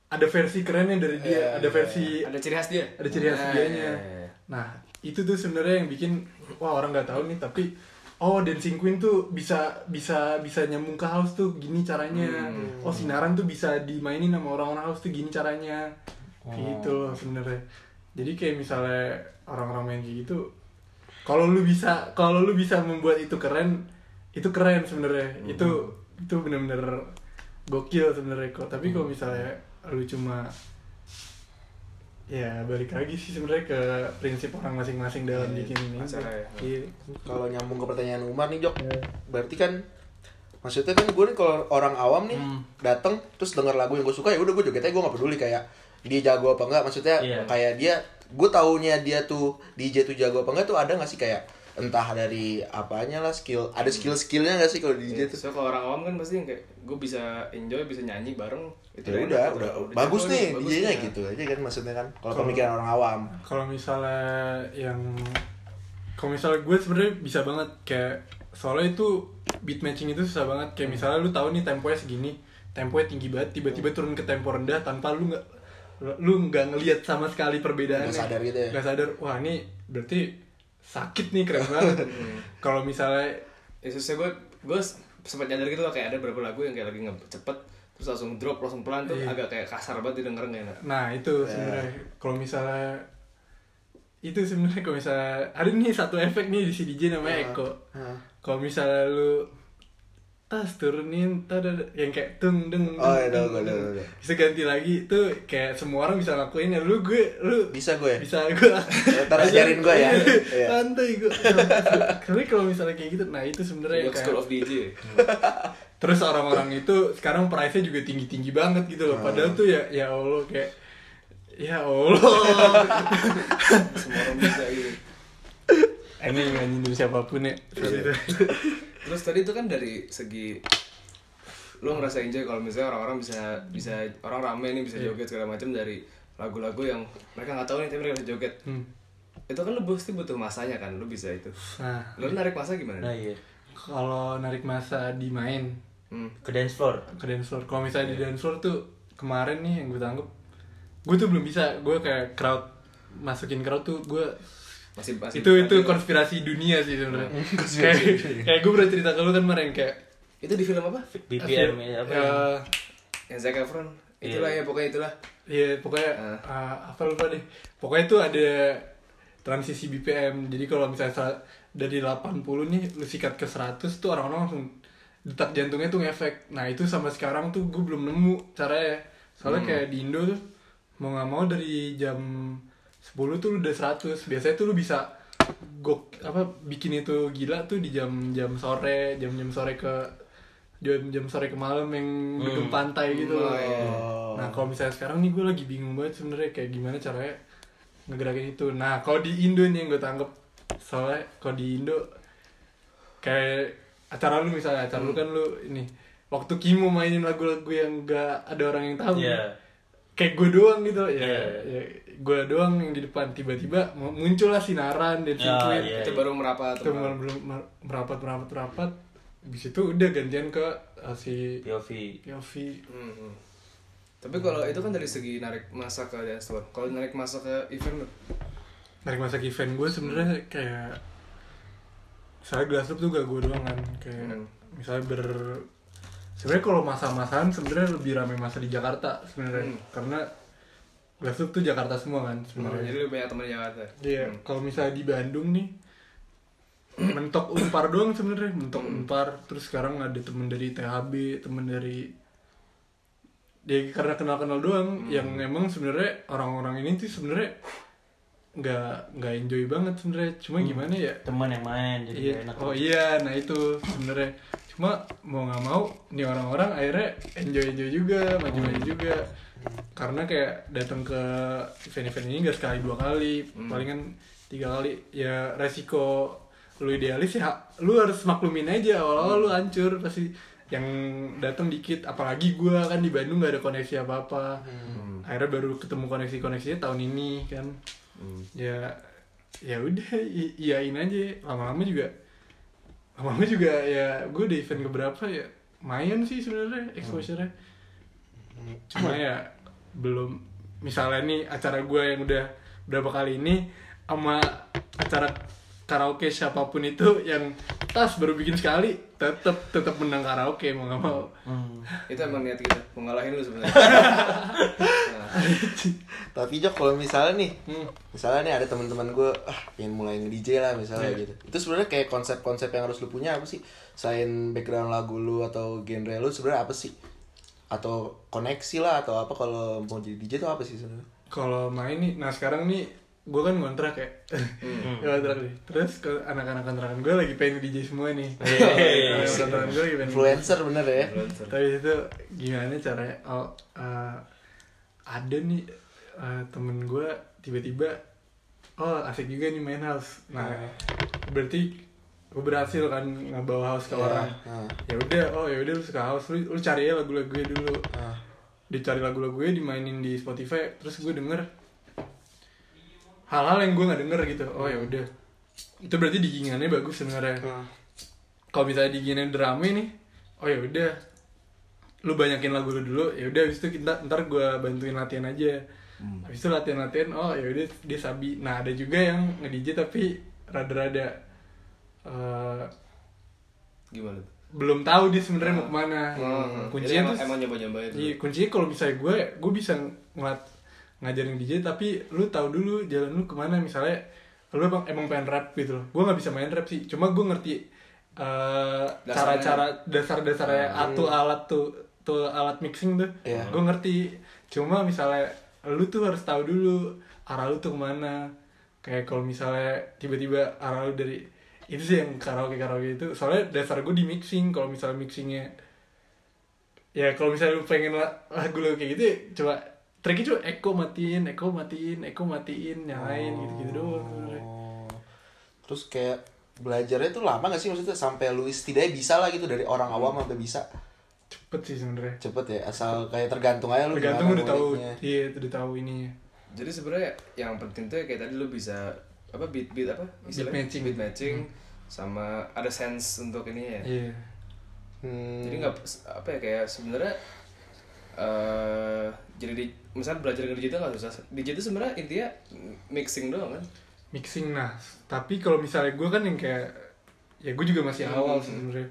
ada versi kerennya dari dia, ada versi Ada ciri khas dia. ada ciri khas Nah, dianya. iya, iya. Nah, itu tuh sebenarnya yang bikin wah orang nggak tahu nih tapi oh Dancing Queen tuh bisa bisa bisa nyambung ke house tuh gini caranya. Oh Sinaran tuh bisa dimainin sama orang-orang house tuh gini caranya. Gitu loh sebenarnya. Jadi kayak misalnya orang-orang main kayak gitu kalau lu bisa kalau lu bisa membuat itu keren itu keren sebenarnya. Itu itu bener-bener gokil sebenarnya kok. Tapi kalau misalnya lu cuma ya balik lagi sih sebenarnya ke prinsip orang masing-masing dalam bikin ini ya. Iya. kalau nyambung ke pertanyaan Umar nih Jok berarti kan maksudnya kan gue nih kalau orang awam nih Hmm. dateng terus denger lagu yang gue suka ya udah gue joget aja gue nggak peduli kayak dia jago apa enggak maksudnya Iya. kayak dia gue taunya dia tuh DJ tuh jago apa enggak tuh ada nggak sih kayak entah dari apanya lah skill ada skill skillnya nggak sih kalau di DJ tuh? So kalau orang awam kan pasti yang kayak gue bisa enjoy, bisa nyanyi bareng. ya enak, udah udah bagus nih DJ-nya nih. gitu aja kan maksudnya kan kalau Kalau- pemikiran orang awam. kalau misalnya yang kalau misalnya gue sebenarnya bisa banget kayak soalnya itu beat matching itu susah banget. Kayak misalnya lu tahu nih temponya segini temponya tinggi banget tiba-tiba turun ke tempo rendah tanpa lu nggak lu nggak ngelihat sama sekali perbedaannya Nggak sadar gitu ya? nggak sadar wah ini berarti sakit nih keren banget kalau misalnya Ya susah gue gue sempat nyadar gitu loh kayak ada beberapa lagu yang kayak lagi cepet terus langsung drop langsung pelan tuh Iya. agak kayak kasar banget didengar nggak enak. Nah itu sebenarnya kalau misalnya itu sebenarnya kalau misalnya ada nih satu efek nih di si DJ namanya Eko. Kalau misalnya lu tas turunin tada yang kayak tung deng Oh, iya, deng. tahu. bisa ganti lagi tuh kayak semua orang bisa ngelakuin ya lu gue lu bisa gue ya bisa gue Ntar ajarin gue ya Iya. santai gue karena kalau misalnya kayak gitu nah itu sebenarnya kayak School of DJ. Terus orang-orang itu sekarang price-nya juga tinggi-tinggi banget gitu loh. Padahal tuh ya ya Allah kayak ya Allah. Semua orang bisa gitu. Ini nggak nyindir siapa pun ya. Terus tadi itu kan dari segi lu ngerasa enjoy kalau misalnya orang-orang bisa bisa orang rame nih bisa joget segala macam dari lagu-lagu yang mereka nggak tahu nih tapi mereka bisa joget. Hmm. Itu kan lu pasti butuh masanya kan, lu bisa itu. Nah, Lu narik masa gimana? Nah iya. kalau narik masa di main Hmm. Ke dance floor. ke dance floor. Kalau misalnya di dance floor tuh kemarin nih yang gue tangkep, gue tuh belum bisa. Gue kayak crowd masukin crowd tuh gue Masih masih itu itu konspirasi dunia sih sebenarnya. kayak kayak gue pernah cerita ke lu kan kemarin kayak itu di film apa? BPM ya, apa? ya, Yang Zac Efron. Itulah ya pokoknya itulah. Iya pokoknya Ah. ah, apa lupa deh. Pokoknya itu ada transisi BPM. Jadi kalau misalnya sa- dari 80 nih lu sikat ke 100 tuh orang-orang langsung detak jantungnya tuh ngefek. Nah, itu sampai sekarang tuh gue belum nemu caranya. Soalnya kayak di Indo tuh mau nggak mau dari jam 10 tuh lu udah 100. Biasanya tuh lu bisa gok apa bikin itu gila tuh di jam-jam sore, jam-jam sore ke jam-jam sore ke malam yang gedung pantai gitu loh. Nah kalau misalnya sekarang nih gue lagi bingung banget sebenarnya kayak gimana caranya ngegerakin itu. Nah kalau di Indo nih yang gue tanggep soalnya kalau di Indo kayak acara lu misalnya acara lu kan lu ini waktu Kimo mainin lagu-lagu yang gak ada orang yang tahu. Iya. kayak gue doang gitu ya, Iya. ya gue doang yang di depan tiba-tiba mu- muncullah sinaran dan Ya, sirkuit iya. itu baru merapat itu belum merapat merapat merapat Habis itu udah gantian ke uh, si POV POV Hmm, hmm. Tapi kalau itu kan dari segi narik masa ke dance tour. Kalau narik masa ke event narik masa ke event gue sebenarnya kayak misalnya Glassloop tuh gak gue doang kan kayak Hmm. misalnya ber sebenarnya kalau masa-masaan sebenarnya lebih ramai masa di Jakarta sebenarnya Hmm. karena Glassloop tuh Jakarta semua kan jadi sebenarnya lu banyak temen di Jakarta. Iya, Hmm. kalau misalnya di Bandung nih mentok Unpar doang sebenarnya, mentok Hmm. Unpar. Terus sekarang ada temen dari THB, temen dari dia karena kenal-kenal doang Hmm. yang emang sebenarnya orang-orang ini tuh sebenarnya nggak nggak enjoy banget sebenarnya. Cuma gimana ya? teman yang main jadi Iya. enak Oh iya, nah itu sebenarnya. Cuma mau nggak mau nih orang-orang akhirnya enjoy enjoy juga, maju maju juga. Karena kayak datang ke event-event ini nggak sekali dua kali, palingan tiga kali. Ya resiko lu idealis ya, lu harus maklumin aja. Awal-awal lu hancur pasti yang datang dikit. Apalagi gua kan di Bandung nggak ada koneksi apa-apa. Akhirnya baru ketemu koneksi-koneksinya tahun ini kan. Ya ya udah iyain aja lama-lama juga lama-lama juga ya gue udah event keberapa ya main sih sebenarnya exposure-nya cuma ya belum misalnya nih acara gue yang udah berapa kali ini sama acara karaoke siapa pun itu yang tas baru bikin sekali tetep tetep menang karaoke mau nggak mau Hmm. Itu emang niat kita mau ngalahin lu sebenarnya. Nah, Tapi Jok kalau misalnya nih, Hmm. misalnya nih ada teman-teman gue, ah pengen mulai nge-DJ lah misalnya Iya. gitu. Itu sebenarnya kayak konsep-konsep yang harus lu punya apa sih? Selain background lagu lu atau genre lu sebenarnya apa sih? Atau koneksi lah atau apa kalau mau jadi DJ itu apa sih sebenarnya? kalau main nih nah sekarang nih gue kan ngontrak ya. Ngontrak nih. Terus ke anak-anak kontrakan gue lagi pengen DJ semua nih. Yeay. Anak kontrakan gue lagi pengen Influencer bener ya? tapi itu gimana caranya oh eh, ada nih eh, temen gue tiba-tiba oh asik juga nih main house. Nah berarti gue berhasil kan ngebawa house ke Iya, orang. Nah. ya udah oh ya udah lu suka house. Lu, lu cari ya lagu-lagu gue dulu. Ah. dicari lagu-lagu gue dimainin di Spotify terus gue denger hal-hal yang gue nggak denger gitu. Oh ya udah. Itu berarti diggingannya bagus sebenarnya. Ah. kalau misalnya diggingannya drama nih oh ya udah. Lu banyakin lagu lu dulu ya udah habis itu kita ntar gue bantuin latihan aja. Habis itu latihan latihan oh ya udah dia sabi. Nah ada juga yang nge DJ tapi rada-rada eh, gimana tuh? belum tahu dia sebenarnya mau ke mana Hmm. Jadi kuncinya emang, tuh emang nyoba-nyoba itu. Iya, kuncinya kalau misalnya gue, gue bisa ngelat ngajarin DJ tapi lu tahu dulu jalan lu ke mana misalnya lu emang emang pengen rap gitu loh. Gue nggak bisa main rap sih, cuma gue ngerti eh, Dasarnya. cara-cara dasar-dasarnya atau alat tuh tuh alat mixing tuh. Iya. Gue ngerti. Cuma misalnya lu tuh harus tahu dulu arah lu tuh ke mana. Kayak kalau misalnya tiba-tiba arah lu dari itu sih yang karaoke karaoke itu. Soalnya dasar gue di mixing. Kalau misalnya mixingnya ya kalau misalnya lu pengen la- lagu lagu kayak gitu ya, coba triknya coba echo matiin echo matiin echo matiin nyalain gitu gitu doang. Oh. Terus kayak belajarnya tuh lama gak sih maksudnya? Sampai lu setidaknya bisa lah gitu dari orang awam sampai bisa. Cepet sih sebenarnya. Cepet ya asal kayak tergantung aja lu tergantung udah tahu. iya udah tahu ini Jadi sebenarnya yang penting tuh kayak tadi lu bisa apa beat beat apa istilahnya? matching. beat matching sama ada sense untuk ini ya. iya Hmm. Jadi nggak apa ya kayak sebenarnya eh jadi di misalnya belajar itu nggak susah. Itu sebenarnya intinya mixing doang kan. mixing nah tapi kalau misalnya gue kan yang kayak ya gue juga masih awal sebenarnya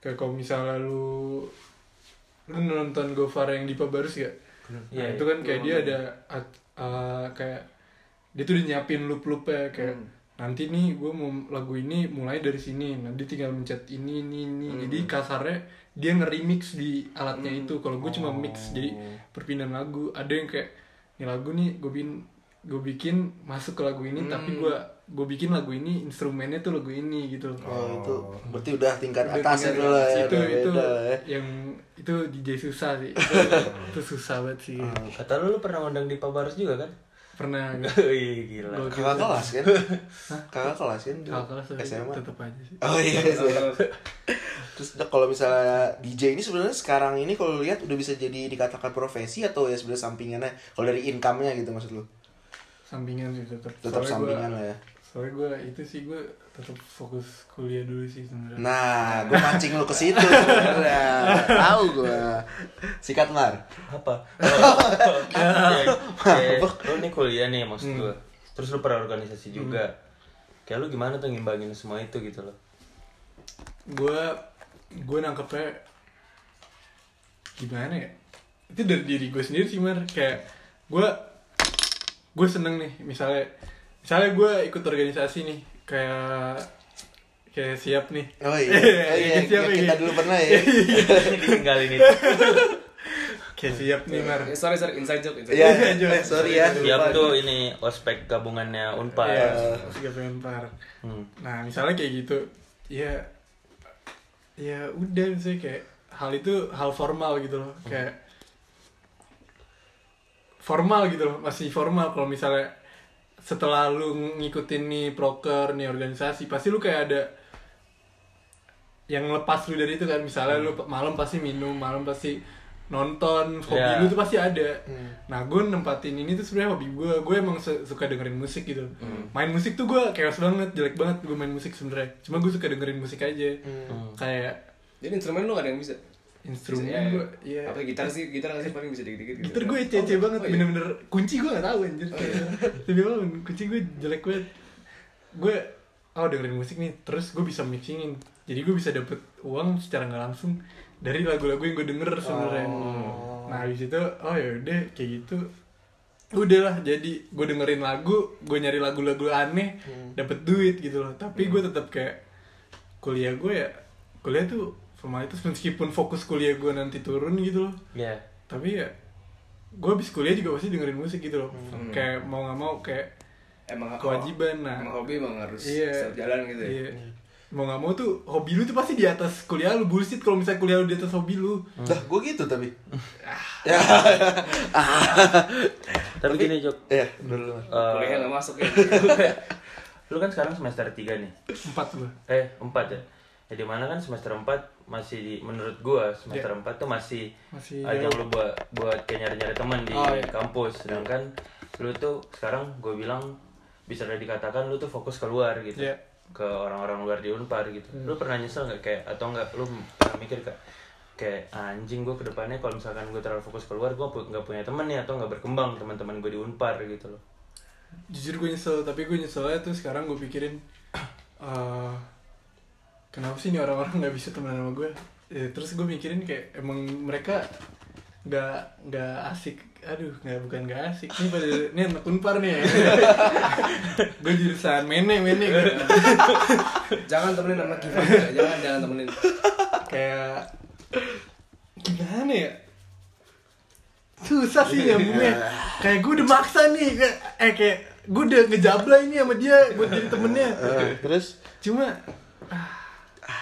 kayak kalau misalnya lu lu nonton Gofar yang di Barus gak? Nah, Iya, itu kan kayak dia ada uh, kayak dia tuh udah nyiapin loop-loopnya kayak nanti nih gue mau lagu ini mulai dari sini nanti tinggal mencet ini ini ini. Jadi kasarnya dia nge-remix di alatnya itu kalau gue cuma mix jadi perpindahan lagu. Ada yang kayak ini lagu nih gue bikin gue bikin masuk ke lagu ini tapi gue gue bikin lagu ini instrumennya tuh lagu ini gitu. Oh, itu berarti udah tingkat Udah atas tinggal- itu lah ya. itu itu ya. yang itu DJ susah sih. Itu, itu susah banget sih. Kata lu lu pernah ngundang di Pabarus juga kan pernah Wih, gila Gua- Kakak kelas kan? Kakak kelas kan? Kakak kelas SMA. tetep aja sih Oh iya. iya. Terus Dok, kalau misalnya DJ ini sebenarnya sekarang ini kalau lihat udah bisa jadi dikatakan profesi atau ya sebenarnya sampingannya kalau dari income-nya gitu maksud lu? sampingan sih tetap Tetap sampingan gua, lah ya. Soalnya gue itu sih gue tetap fokus kuliah dulu sih sebenarnya. Nah, gue mancing lu ke situ sebenarnya. Tahu gue. Sikat Mar. apa? Oh, kayak, kayak lu nih kuliah nih maksud gue terus lu berorganisasi juga. Kayak lu gimana tuh ngimbangin semua itu gitu loh? Gue gue nangkepnya gimana ya? Itu dari diri gue sendiri sih mar. Kayak gue gue seneng nih misalnya misalnya gue ikut organisasi nih kayak kayak siap nih Oh iya, oh, iya. Siap, yang kita iya. dulu pernah ya. ditinggalin itu kayak siap nih mar Eh, sorry sorry inside joke inside Iya, joke. eh, sorry ya. Siap tuh ini ospek gabungannya Unpar Iya, tiga pengen par. Hmm. Nah, misalnya kayak gitu, ya, ya udah misalnya kayak hal itu hal formal gitu loh, kayak formal gitu loh, masih formal kalau misalnya setelah lu ngikutin nih proker nih organisasi, pasti lu kayak ada yang lepas lu dari itu kan, misalnya lu malam pasti minum, malam pasti nonton, hobi Ya. lu tuh pasti ada. Nah, gue nempatin ini tuh sebenarnya hobi gue. Gue emang su- suka dengerin musik gitu. Main musik tuh gue chaos banget, jelek banget gue main musik sebenarnya. Cuma gue suka dengerin musik aja. Kayak jadi instrumen lu gak ada yang bisa instrumen Bisa, ya, gue, ya. apa gitar sih gitar nggak sih paling bisa dikit dikit gitu Gitar gue ece-ece banget, Oh, iya. bener-bener kunci gue gak tahu anjir. Tapi banget, kunci gue jelek banget. Gue oh dengerin musik nih, terus gue bisa mixingin. Jadi gue bisa dapet uang secara nggak langsung dari lagu-lagu yang gue denger sebenarnya. Nah habis itu oh ya udah kayak gitu. Udah lah, jadi gue dengerin lagu, gue nyari lagu-lagu aneh, dapet duit gitu loh. Tapi gue tetap kayak kuliah gue ya, kuliah tuh formalitas meskipun fokus kuliah gue nanti turun gitu loh. Ya tapi ya gue habis kuliah juga pasti dengerin musik gitu loh. Kayak mau nggak mau kayak emang kewajiban nah. emang hobi emang harus iya. setiap jalan gitu ya? Iya. mau nggak mau tuh hobi lu tuh pasti di atas kuliah lu bullshit kalau misalnya kuliah lu di atas hobi lu. Dah, gue gitu tapi. tapi gini Jok. Ya, dulu. Eh, kuliahnya nggak masuk ya? lu kan sekarang semester 3 nih. Empat gue eh 4 ya ya di mana kan semester 4 masih di, menurut gua semester Ya. 4 tuh masih Masih jauh. lu buat buat kayak nyari-nyari teman di Oh, iya. kampus sedangkan lu tuh sekarang gue bilang bisa dikatakan lu tuh fokus keluar gitu Iya. ke orang-orang luar di Unpar gitu lu pernah nyesel nggak kayak atau nggak lu pernah mikir kayak kayak anjing gue ke depannya kalau misalkan gue terlalu fokus keluar gue nggak punya temen nih atau nggak berkembang teman-teman gue di Unpar gitu loh jujur gue nyesel tapi gue nyeselnya tuh sekarang gue pikirin eh kenapa sih ini orang-orang nggak bisa temenan sama gue? Ya, terus gue mikirin kayak emang mereka nggak nggak asik. Aduh nggak bukan nggak asik. Nih pada ini anak unpar nih ya. gue jurusan mene mene. Gue jangan temenin sama Kiva juga. jangan jangan temenin. Kayak gimana ya? Susah sih nyambungnya kayak gue udah maksa nih. Kayak eh kayak gue udah ngejabla ini sama dia buat jadi temennya. Eh, terus? Cuma ah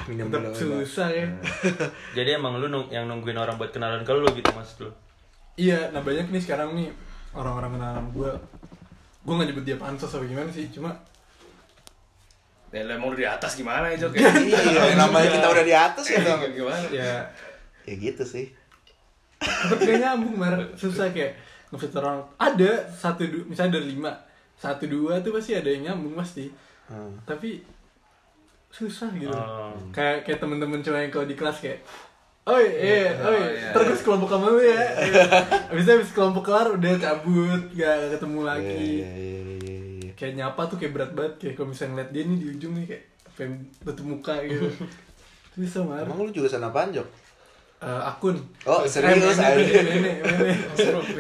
minum tetap dulu. Susah ya. Jadi emang lu nung- yang nungguin orang buat kenalan ke lu gitu maksud lu? Iya nah banyak nih sekarang nih orang-orang kenalan gue gue nggak nyebut dia pansos apa gimana sih cuma ya lu emang udah di atas gimana ya Jok ya? Iya, namanya kita udah di atas ya dong. gimana? Ya. Ya gitu sih. gak nyambung mar. Susah kayak ngefilter orang. Ada satu dua misalnya dari lima. Satu dua tuh pasti ada yang nyambung pasti. Hmm. tapi susah gitu Oh. kayak kayak temen-temen cuma yang kalau di kelas kayak Oi, eh, oi, iya, terus kelompok sama lu ya. Abis itu abis kelompok kelar udah cabut, gak ketemu lagi. Iya, iya, iya, iya, iya. Kayak nyapa tuh kayak berat banget, kayak kalau misalnya ngeliat dia nih di ujung nih kayak pengen tutup muka gitu. Bisa mar. Emang lu juga sana panjok? Eh, akun. Oh, serius, Eh, aja. mene, mene, mene.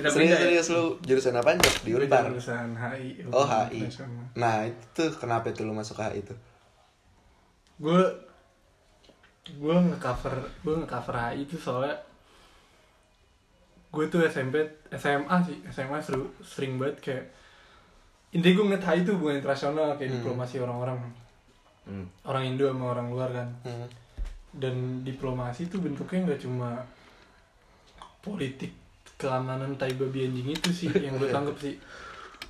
Serius serius lu jurusan apa Jok? Di Unpar. jurusan HI. Oh HI. Nah itu kenapa itu lu masuk HI itu? Gue gue ngecover gue ngecover HI itu soalnya gue tuh SMP SMA sih SMA seru, sering banget kayak intinya gue ngeliat HI itu hubungan internasional kayak diplomasi orang-orang Hmm. orang Indo sama orang luar kan Hmm. dan diplomasi itu bentuknya nggak cuma politik keamanan tai babi anjing itu sih yang gue tangkep sih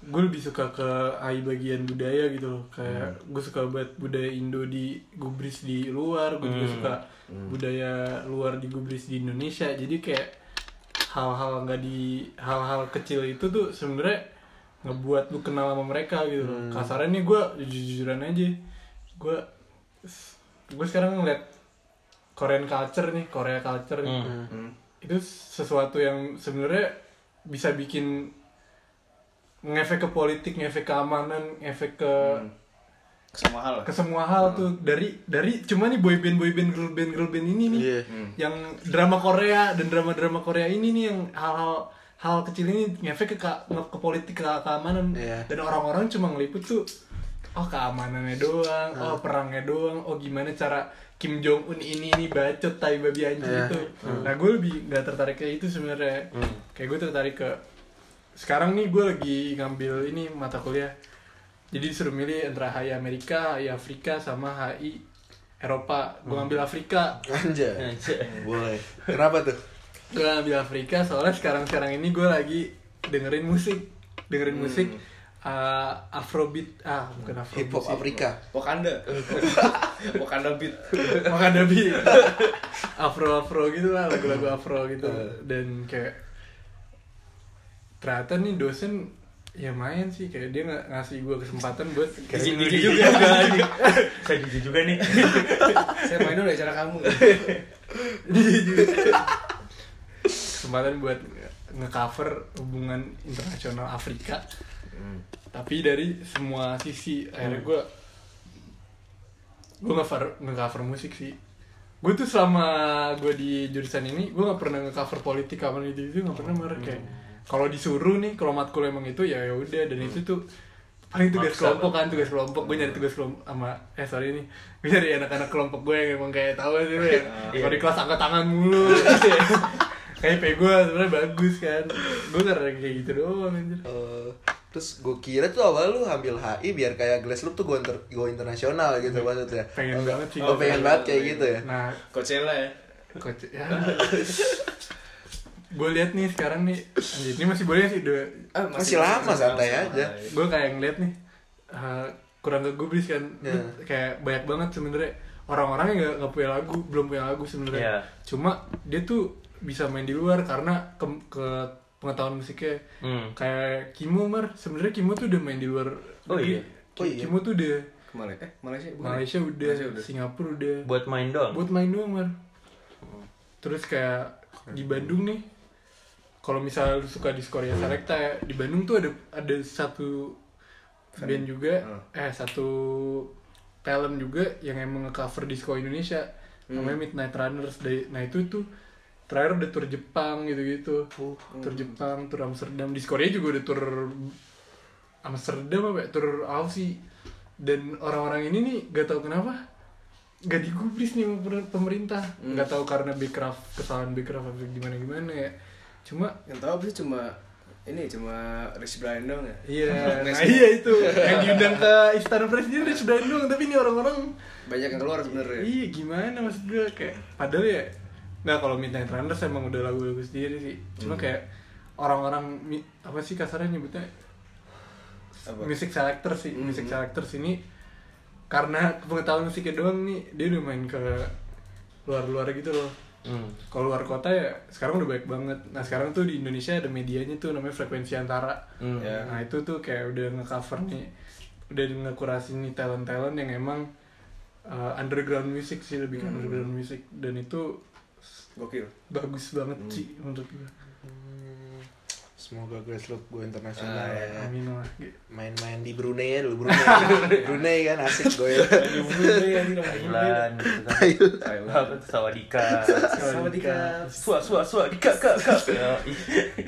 gue lebih suka ke AI bagian budaya gitu loh. Kayak gue suka banget budaya Indo di gubris di luar gue juga suka budaya luar di gubris di Indonesia. Jadi kayak hal-hal nggak di hal-hal kecil itu tuh sebenarnya ngebuat lu kenal sama mereka gitu loh. Kasarnya nih gue jujur-jujuran aja gue gue sekarang ngeliat Korean culture nih Korea culture nih. Itu sesuatu yang sebenarnya bisa bikin ngefek ke politik, ngefek ke keamanan, ngefek ke semua hal. ke semua hal tuh. Dari dari cuma nih boyband boyband girl band girl band ini nih. Iya. yang drama Korea dan drama drama Korea ini nih yang hal-hal hal kecil ini ngefek ke nge- ke politik ke keamanan. Iya. dan orang-orang cuma ngeliput tuh oh keamanannya doang oh perangnya doang oh gimana cara Kim Jong Un ini ini bacot tai babi anjing Iya. itu. Nah gue lebih nggak tertarik ke itu sebenarnya. Kayak gue tertarik ke sekarang nih gue lagi ngambil ini mata kuliah jadi disuruh milih antara HI Amerika, HI Afrika, sama HI Eropa. Gue ngambil Afrika. Anjay. Anjay. Boleh. Kenapa tuh? Gue ngambil Afrika soalnya sekarang-sekarang ini gue lagi dengerin musik. Dengerin musik uh, Afrobeat. Ah, bukan Afrobeat Hip hop sih. Afrika. Wakanda Wakanda beat Makanya beat. Afro-afro gitu lah, lagu-lagu afro gitu. Dan kayak ternyata nih dosen ya main sih kayak dia nggak ngasih gue kesempatan buat kayak izin juga. Anjing. Saya jujur juga nih. saya main dulu ya cara kamu. Kesempatan buat ngecover hubungan internasional Afrika. Tapi dari semua sisi akhirnya gue gue ngecover ngecover musik sih. Gue tuh selama gue di jurusan ini gue nggak pernah ngecover politik apa itu itu nggak pernah marah kayak kalau disuruh nih kalau matkul emang itu ya ya udah. Dan itu tuh paling tugas Maksa kelompok kan tugas kelompok. Gue nyari tugas kelompok sama eh sorry nih. Gue nyari anak-anak kelompok gue yang emang kayak tahu sih ya kalau di kelas angkat tangan mulu. Kayak pe gue sebenarnya bagus kan. Gue karena kayak gitu doang anjir. Eh, terus gue kira tuh awal lu ambil HI biar kayak Glass Loop tuh go, inter, go internasional gitu maksudnya. pengen Oh, banget sih Oh, pengen banget kayak gitu ya. nah Coachella ya? Coach, ya. gue lihat nih sekarang nih anjir, ini masih boleh sih udah Ah, Masih lama, santai aja. gue kayak ngeliat nih uh, kurang kegubris kan Ya. kayak banyak banget sebenarnya orang-orang yang nggak nggak punya lagu belum punya lagu sebenarnya Iya. cuma dia tuh bisa main di luar karena ke, ke pengetahuan musiknya Hmm. kayak Kimo Mar sebenarnya Kimo tuh udah main di luar Oh negeri. iya? Oh iya? Kimo tuh udah Ke Malaysia eh Malaysia bukan ya? Malaysia udah, Malaysia udah Singapura udah Buat main doang. buat main doang Mar terus kayak di Bandung nih kalau misalnya lu suka di Korea Selecta ya di Bandung tuh ada ada satu band juga eh satu talent juga yang emang nge-cover disco Indonesia. Namanya Midnight Runners. Day. nah itu tuh terakhir udah tour Jepang gitu-gitu. Tour Jepang tour Amsterdam. Di Korea juga udah tour Amsterdam apa ya? tour Aussie. Dan orang-orang ini nih gak tahu kenapa gak digubris nih pemerintah. Nggak tahu karena backcraft kesalahan backcraft apa gimana gimana ya cuma yang tahu apa sih? Cuma ini cuma Rich Brian dong ya? Iya nah iya itu. Yang diundang ke istana presiden udah sudah doang tapi ini orang-orang banyak yang keluar sebenarnya. Iya gimana maksud gue kayak padahal ya nggak kalau Midnight Runners emang udah lagu-lagu sendiri sih. Cuma kayak orang-orang apa sih kasarnya nyebutnya? Apa? music selector sih music selector sini karena pengetahuan musiknya doang nih dia udah main ke luar-luar gitu loh Hmm. kalau luar kota ya sekarang udah baik banget. Nah sekarang tuh di Indonesia ada medianya tuh namanya frekuensi antara. Hmm. Ya. nah itu tuh kayak udah ngecover nih udah ngekurasi nih talent talent yang emang uh, underground music sih lebih ke underground music. Dan itu gokil. bagus banget sih menurut gue Semoga Glass Loop go internasional Ah, ya. amin lah Main-main di Brunei ya dulu Brunei. Brunei kan asik gue. Thailand gitu kan. Apa tuh Sawadika. Sawadika. Sua sua sua dika kak kak. Ya,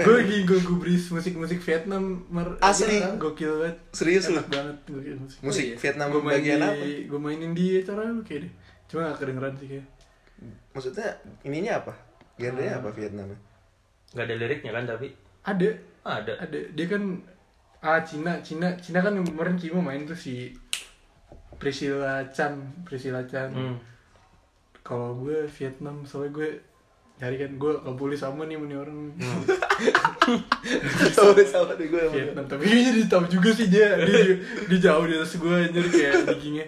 gue lagi gue gubris musik-musik Vietnam mer Asli? Gokil banget Serius lu? Banget gokil musik Musik iya. Vietnam gue bagian di, apa? gue mainin di acara lu kayak deh cuma gak kedengeran sih kayak Maksudnya ininya apa? Genrenya apa Vietnam? Nggak ada liriknya kan tapi ada ada. ada dia kan ah Cina Cina Cina kan kemarin Kimo main tuh si Priscilla Chan Priscilla Chan Hmm. kalau gue Vietnam soalnya gue nyari kan gue sama nih sama nih orang Sama sama deh gue. Vietnam tapi dia tahu juga sih dia dia, dia jauh di atas gue anjir kayak diggingnya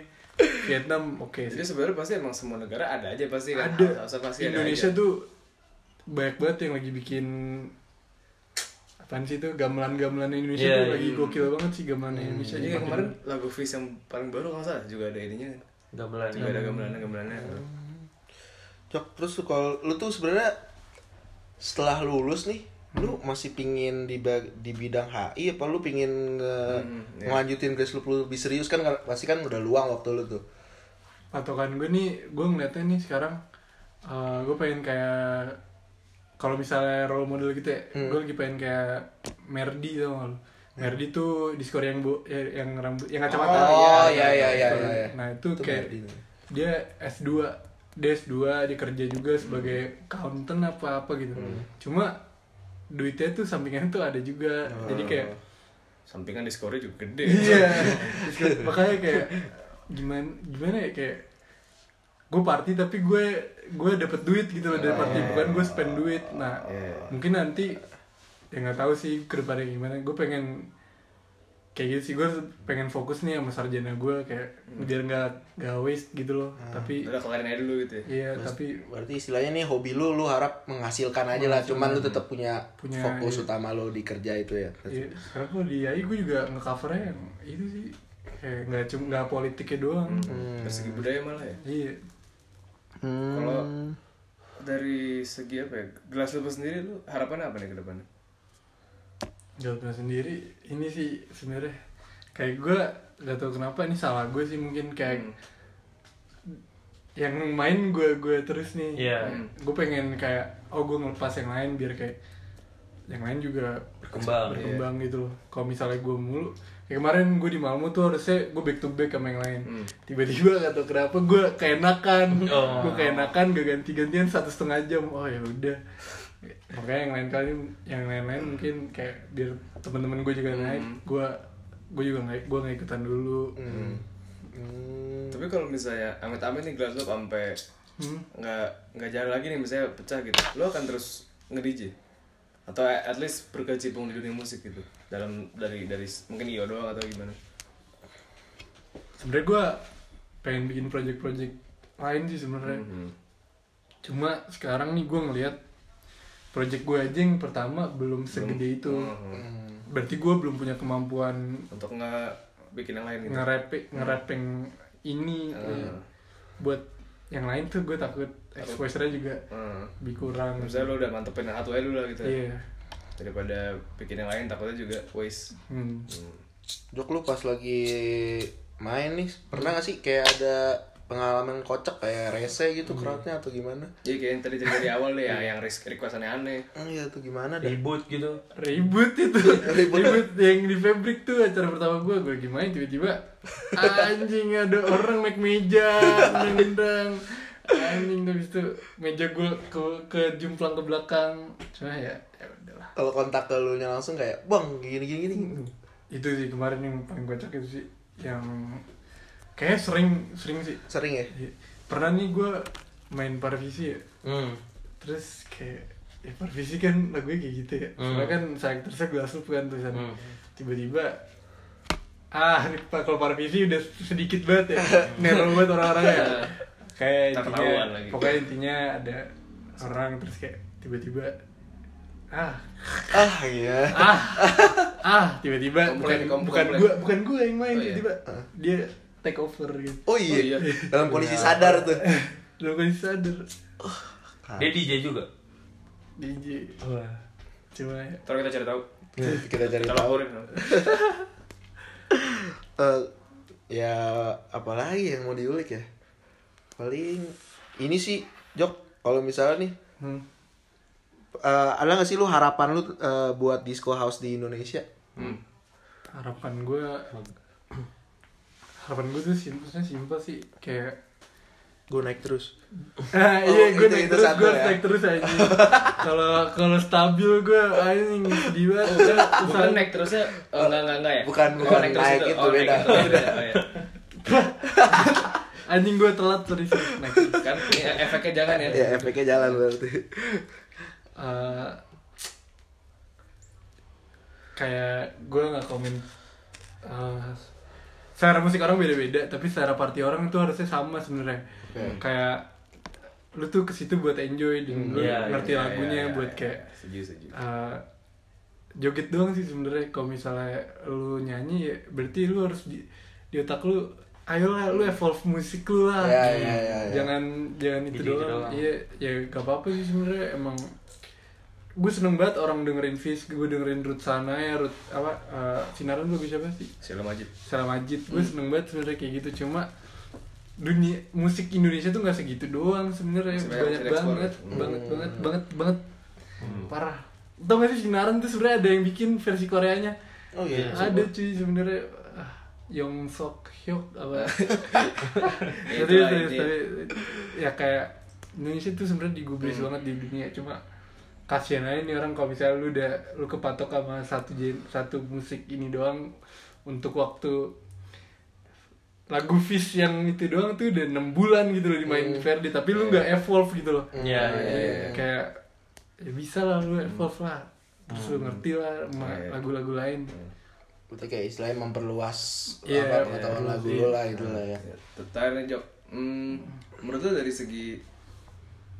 Vietnam oke Jadi sih sebenarnya pasti emang semua negara ada aja pasti kan. ada pasti ada Indonesia aja. tuh banyak banget yang lagi bikin apaan sih tuh gamelan-gamelan Indonesia Iya, tuh lagi iya. gokil banget sih gamelan Indonesia Jadi Makin- kayak kemarin lagu Fish yang paling baru kalau nggak salah juga ada ininya. gamelan Juga ada gamelannya gamelannya. Cok, terus tuh kalau lu tuh sebenarnya setelah lulus nih, lu masih pingin di di bidang HI apa lu pingin nge- Hmm, iya. ngelanjutin garis lu lebih serius kan pasti kan udah luang waktu lu tuh. patokan gue nih gue ngeliatnya nih sekarang eh, gue pengen kayak kalau misalnya role model gitu ya gue lagi pengen kayak Merdi tau gak lu? Merdi tuh diskor yang bu ya- yang rambut yang kacamata. Oh, iya, iya, iya, Itu. iya, iya. nah itu, Itu kayak Merdi dia S2 dia S2 dia kerja juga sebagai accountant apa apa gitu. Cuma duitnya tuh sampingan tuh ada juga. Jadi kayak Sampingan di skornya juga gede. iya. Makanya kayak gimana gimana ya kayak gue party tapi gue gue dapet duit gitu loh dari party. bukan gue spend duit. Nah Iya. mungkin nanti ya nggak tahu sih ke depannya gimana. Gue pengen kayak gitu sih. Gue pengen fokus nih sama sarjana gue kayak biar nggak nggak waste gitu loh. Tapi Udah kelarin aja dulu gitu ya. iya tapi Berarti istilahnya nih hobi lu lu harap menghasilkan aja lah, cuman lu tetap punya, Punya, fokus iya. utama lu di kerja itu ya. iya, sekarang gue di AI gue juga ngecovernya yang itu sih. Kayak nggak cuma nggak politiknya doang. Dari segi budaya malah ya. iya Hmm. Kalau dari segi apa ya? Gelas lu sendiri lu harapannya apa nih ke depannya? Jawaban sendiri ini sih sebenarnya kayak gue gak tau kenapa ini salah gue sih mungkin kayak Hmm. yang main gue gue terus nih Iya. gue pengen kayak oh gue ngelepas yang lain biar kayak yang lain juga Berkembang, berkembang gitu loh kalau misalnya gue mulu kayak kemarin gue di Malmo tuh harusnya gue back to back sama yang lain. Hmm. tiba-tiba gak tau kenapa gue keenakan. Oh. gue keenakan gak ganti-gantian satu setengah jam. Oh ya udah. Makanya yang lain kali yang lain-lain mungkin kayak biar teman-teman gue juga naik gue gue juga nggak gue nggak ikutan dulu. Hmm. Tapi kalau misalnya amit-amit nih gelas lu sampai Hmm. nggak nggak jalan lagi nih misalnya pecah gitu, lu akan terus nge-DJ atau at least berkecimpung di dunia musik gitu dalam dari dari mungkin iyo doang atau gimana? sebenarnya gue pengen bikin project-project lain sih sebenarnya Hmm. cuma sekarang nih gue ngelihat project gue aja yang pertama belum segede itu Hmm. berarti gue belum punya kemampuan Untuk nggak bikin yang lain gitu. nge-rap nge-rap yang ini kayak buat yang lain tuh gue takut exposure-nya juga Hmm. lebih kurang Misalnya lu udah mantepin satu aja dulu lah gitu. ya. Iya Daripada bikin yang lain takutnya juga waste. hmm. Jok lu pas lagi main nih, pernah gak sih kayak ada pengalaman kocak kayak rese gitu crowdnya atau gimana? Jadi kayak yang tadi cerita dari awal deh ya, yang risk request aneh-aneh. Oh iya tuh gimana dah? ribut gitu ribut itu ribut yang di Fabric tuh acara pertama gue gue lagi main tiba-tiba anjing ada orang naik meja nendang anjing habis itu meja gue ke ke jumplang ke belakang cuma ya ya udahlah Kalau kontak ke lu nya langsung kayak, "Bang, gini gini gini." itu sih kemarin yang paling kocak itu sih yang kayak sering sering sih Sering ya? Iya. pernah nih gue main parvisi ya hmm. terus kayak ya parvisi kan lagunya kayak gitu ya soalnya kan saya terusnya gelas lu kan tulisannya Hmm. tiba-tiba ah ini kalau parvisi udah sedikit banget ya nerol banget orang-orangnya kayak Tak intinya pokoknya intinya ada orang terus kayak tiba-tiba ah Ah iya. ah ah tiba-tiba Komplain, bukan kom- bukan komplain. gua bukan gua yang main Oh, iya. tiba-tiba dia take over gitu Oh iya. Oh, iya. Dalam kondisi sadar tuh. lu kan sadar dia DJ juga DJ wah cuma ya Ntar kita cari tahu. Kita cari Kita tahu. Eh, ya apalagi yang mau diulik ya? Paling ini sih, Jok, kalau misalnya nih hmm. Eh, ada gak sih lu harapan lu eh, buat disco house di Indonesia? Hmm. harapan gue harapan gue tuh simpelnya simpel sih kayak Gue naik terus. ah, Oh, iya gue itu- naik itu terus gue ya? naik terus aja kalau kalau stabil gue anjing sedih banget udah Bukan naik terusnya oh, enggak enggak enggak ya? Bukan, Oh, bukan terus naik itu, Oh, naik beda. itu, beda. Oh, iya. Anjing gue telat sorry sorry. Next. kan ya, efeknya jangan ya Ya efeknya jalan berarti. Eh, kayak gue nggak komen eh, selera musik orang beda-beda tapi selera party orang itu harusnya sama sebenarnya kayak lu tuh ke situ buat enjoy dan lu Iya, ngerti Iya, lagunya iya, buat iya. kayak setuju setuju eh, joget doang sih sebenarnya kalau misalnya lu nyanyi ya berarti lu harus di di otak lu ayolah lu evolve musik lu lah Ya, ya, ya, ya. jangan jangan itu doang doang. iya ya gak apa apa sih sebenarnya emang gue seneng banget orang dengerin Fish gue dengerin Ruth sana ya Ruth apa eh, sinaran lu siapa sih? Sheila Majid. Salam Majid. Gue seneng banget sebenarnya kayak gitu cuma dunia musik Indonesia tuh nggak segitu doang sebenarnya. Banyak banget Hmm. banget banget banget. Banget parah. Tau gak sih sinaran tuh sebenarnya ada yang bikin versi Koreanya? Oh iya. ada cuy sebenarnya. Ah, Yong Sok Hyuk apa? Ya, Tapi- tapi- ya kayak Indonesia tuh sebenarnya digubris Hmm. banget di dunia cuma kasihan aja nih orang kalau misalnya lu udah lu kepatok sama satu gen, satu musik ini doang untuk waktu lagu Fish yang itu doang tuh udah enam bulan gitu loh dimain di Verdi tapi lu nggak evolve gitu loh. Iya, iya, Kayak- iya. kayak ya bisa lah lu evolve lah. Terus lu ngerti lah sama Iya. lagu-lagu lain. Berarti kayak istilahnya memperluas Iya, apa pengetahuan iya. lagu lu lah gitu lah ya. Terakhir nih Jok, hmm, menurut lu dari segi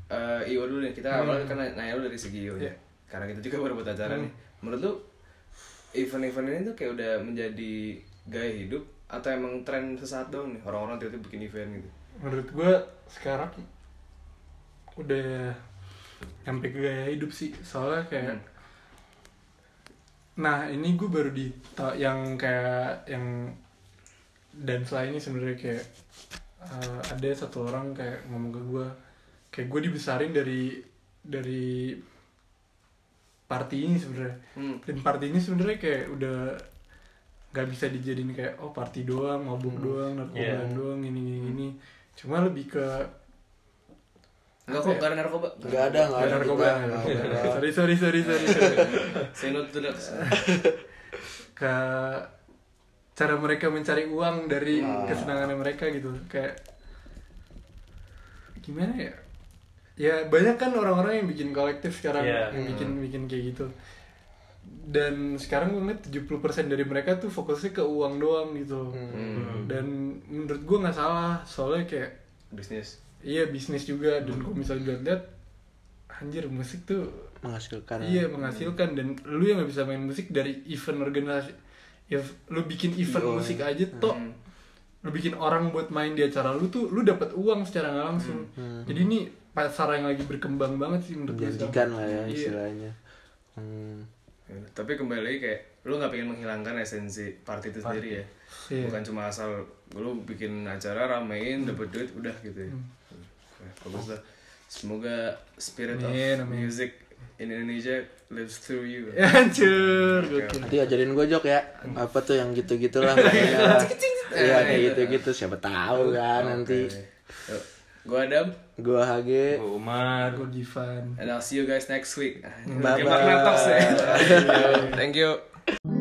eh Iwo dulu nih, kita awal kan nanya lu dari segi Iwo ya. Iya. Karena kita juga baru buat acara nih. Menurut lu event-event ini tuh kayak udah menjadi gaya hidup atau emang tren sesaat doang nih orang-orang tiba-tiba bikin event gitu? menurut gue sekarang udah sampai ke gaya hidup sih soalnya kayak Hmm. nah ini gue baru di yang kayak yang dan selain ini sebenarnya kayak uh, ada satu orang kayak ngomong ke gue kayak gue dibesarin dari dari party ini sebenarnya Hmm. dan party ini sebenarnya kayak udah nggak bisa dijadiin kayak oh party doang mabuk doang narkoba Iya. doang ini ini ini cuma lebih ke Enggak kok, ya? gak ada narkoba. Enggak ada, enggak nggak ada. narkoba sorry sorry sorry sorry sorry. Say no to drugs. ke cara mereka mencari uang dari Ah. kesenangan mereka gitu kayak gimana ya ya banyak kan orang-orang yang bikin kolektif sekarang Iya. yang bikin bikin kayak gitu dan sekarang gue ngeliat 70% dari mereka tuh fokusnya ke uang doang gitu Hmm. dan menurut gue nggak salah soalnya kayak Bisnis. iya bisnis juga dan kalau misalnya lihat anjir musik tuh Menghasilkan. Iya menghasilkan dan lu yang nggak bisa main musik dari event organisasi, ya lu bikin event Iya. musik aja toh, Hmm. lu bikin orang buat main di acara lu tuh, lu dapat uang secara nggak langsung. Jadi ini pasar yang lagi berkembang banget sih menurut gue. Menjanjikan lah ya Iya. istilahnya. Hmm. Ya, tapi kembali lagi kayak lu nggak pengen menghilangkan esensi party itu sendiri ya Iya. bukan cuma asal lu bikin acara ramein dapet duit udah gitu ya Oke, bagus lah semoga spirit Amin, of amin. music in Indonesia lives through you Ya, Hancur. Nanti ajarin gue Jok ya Apa tuh yang gitu-gitu lah. Iya kayak gitu-gitu Siapa tahu kan nanti Yuk, gua Adam Gue HG Gua Umar. Gue Divan. and I'll see you guys next week Bye-bye. ya. Thank you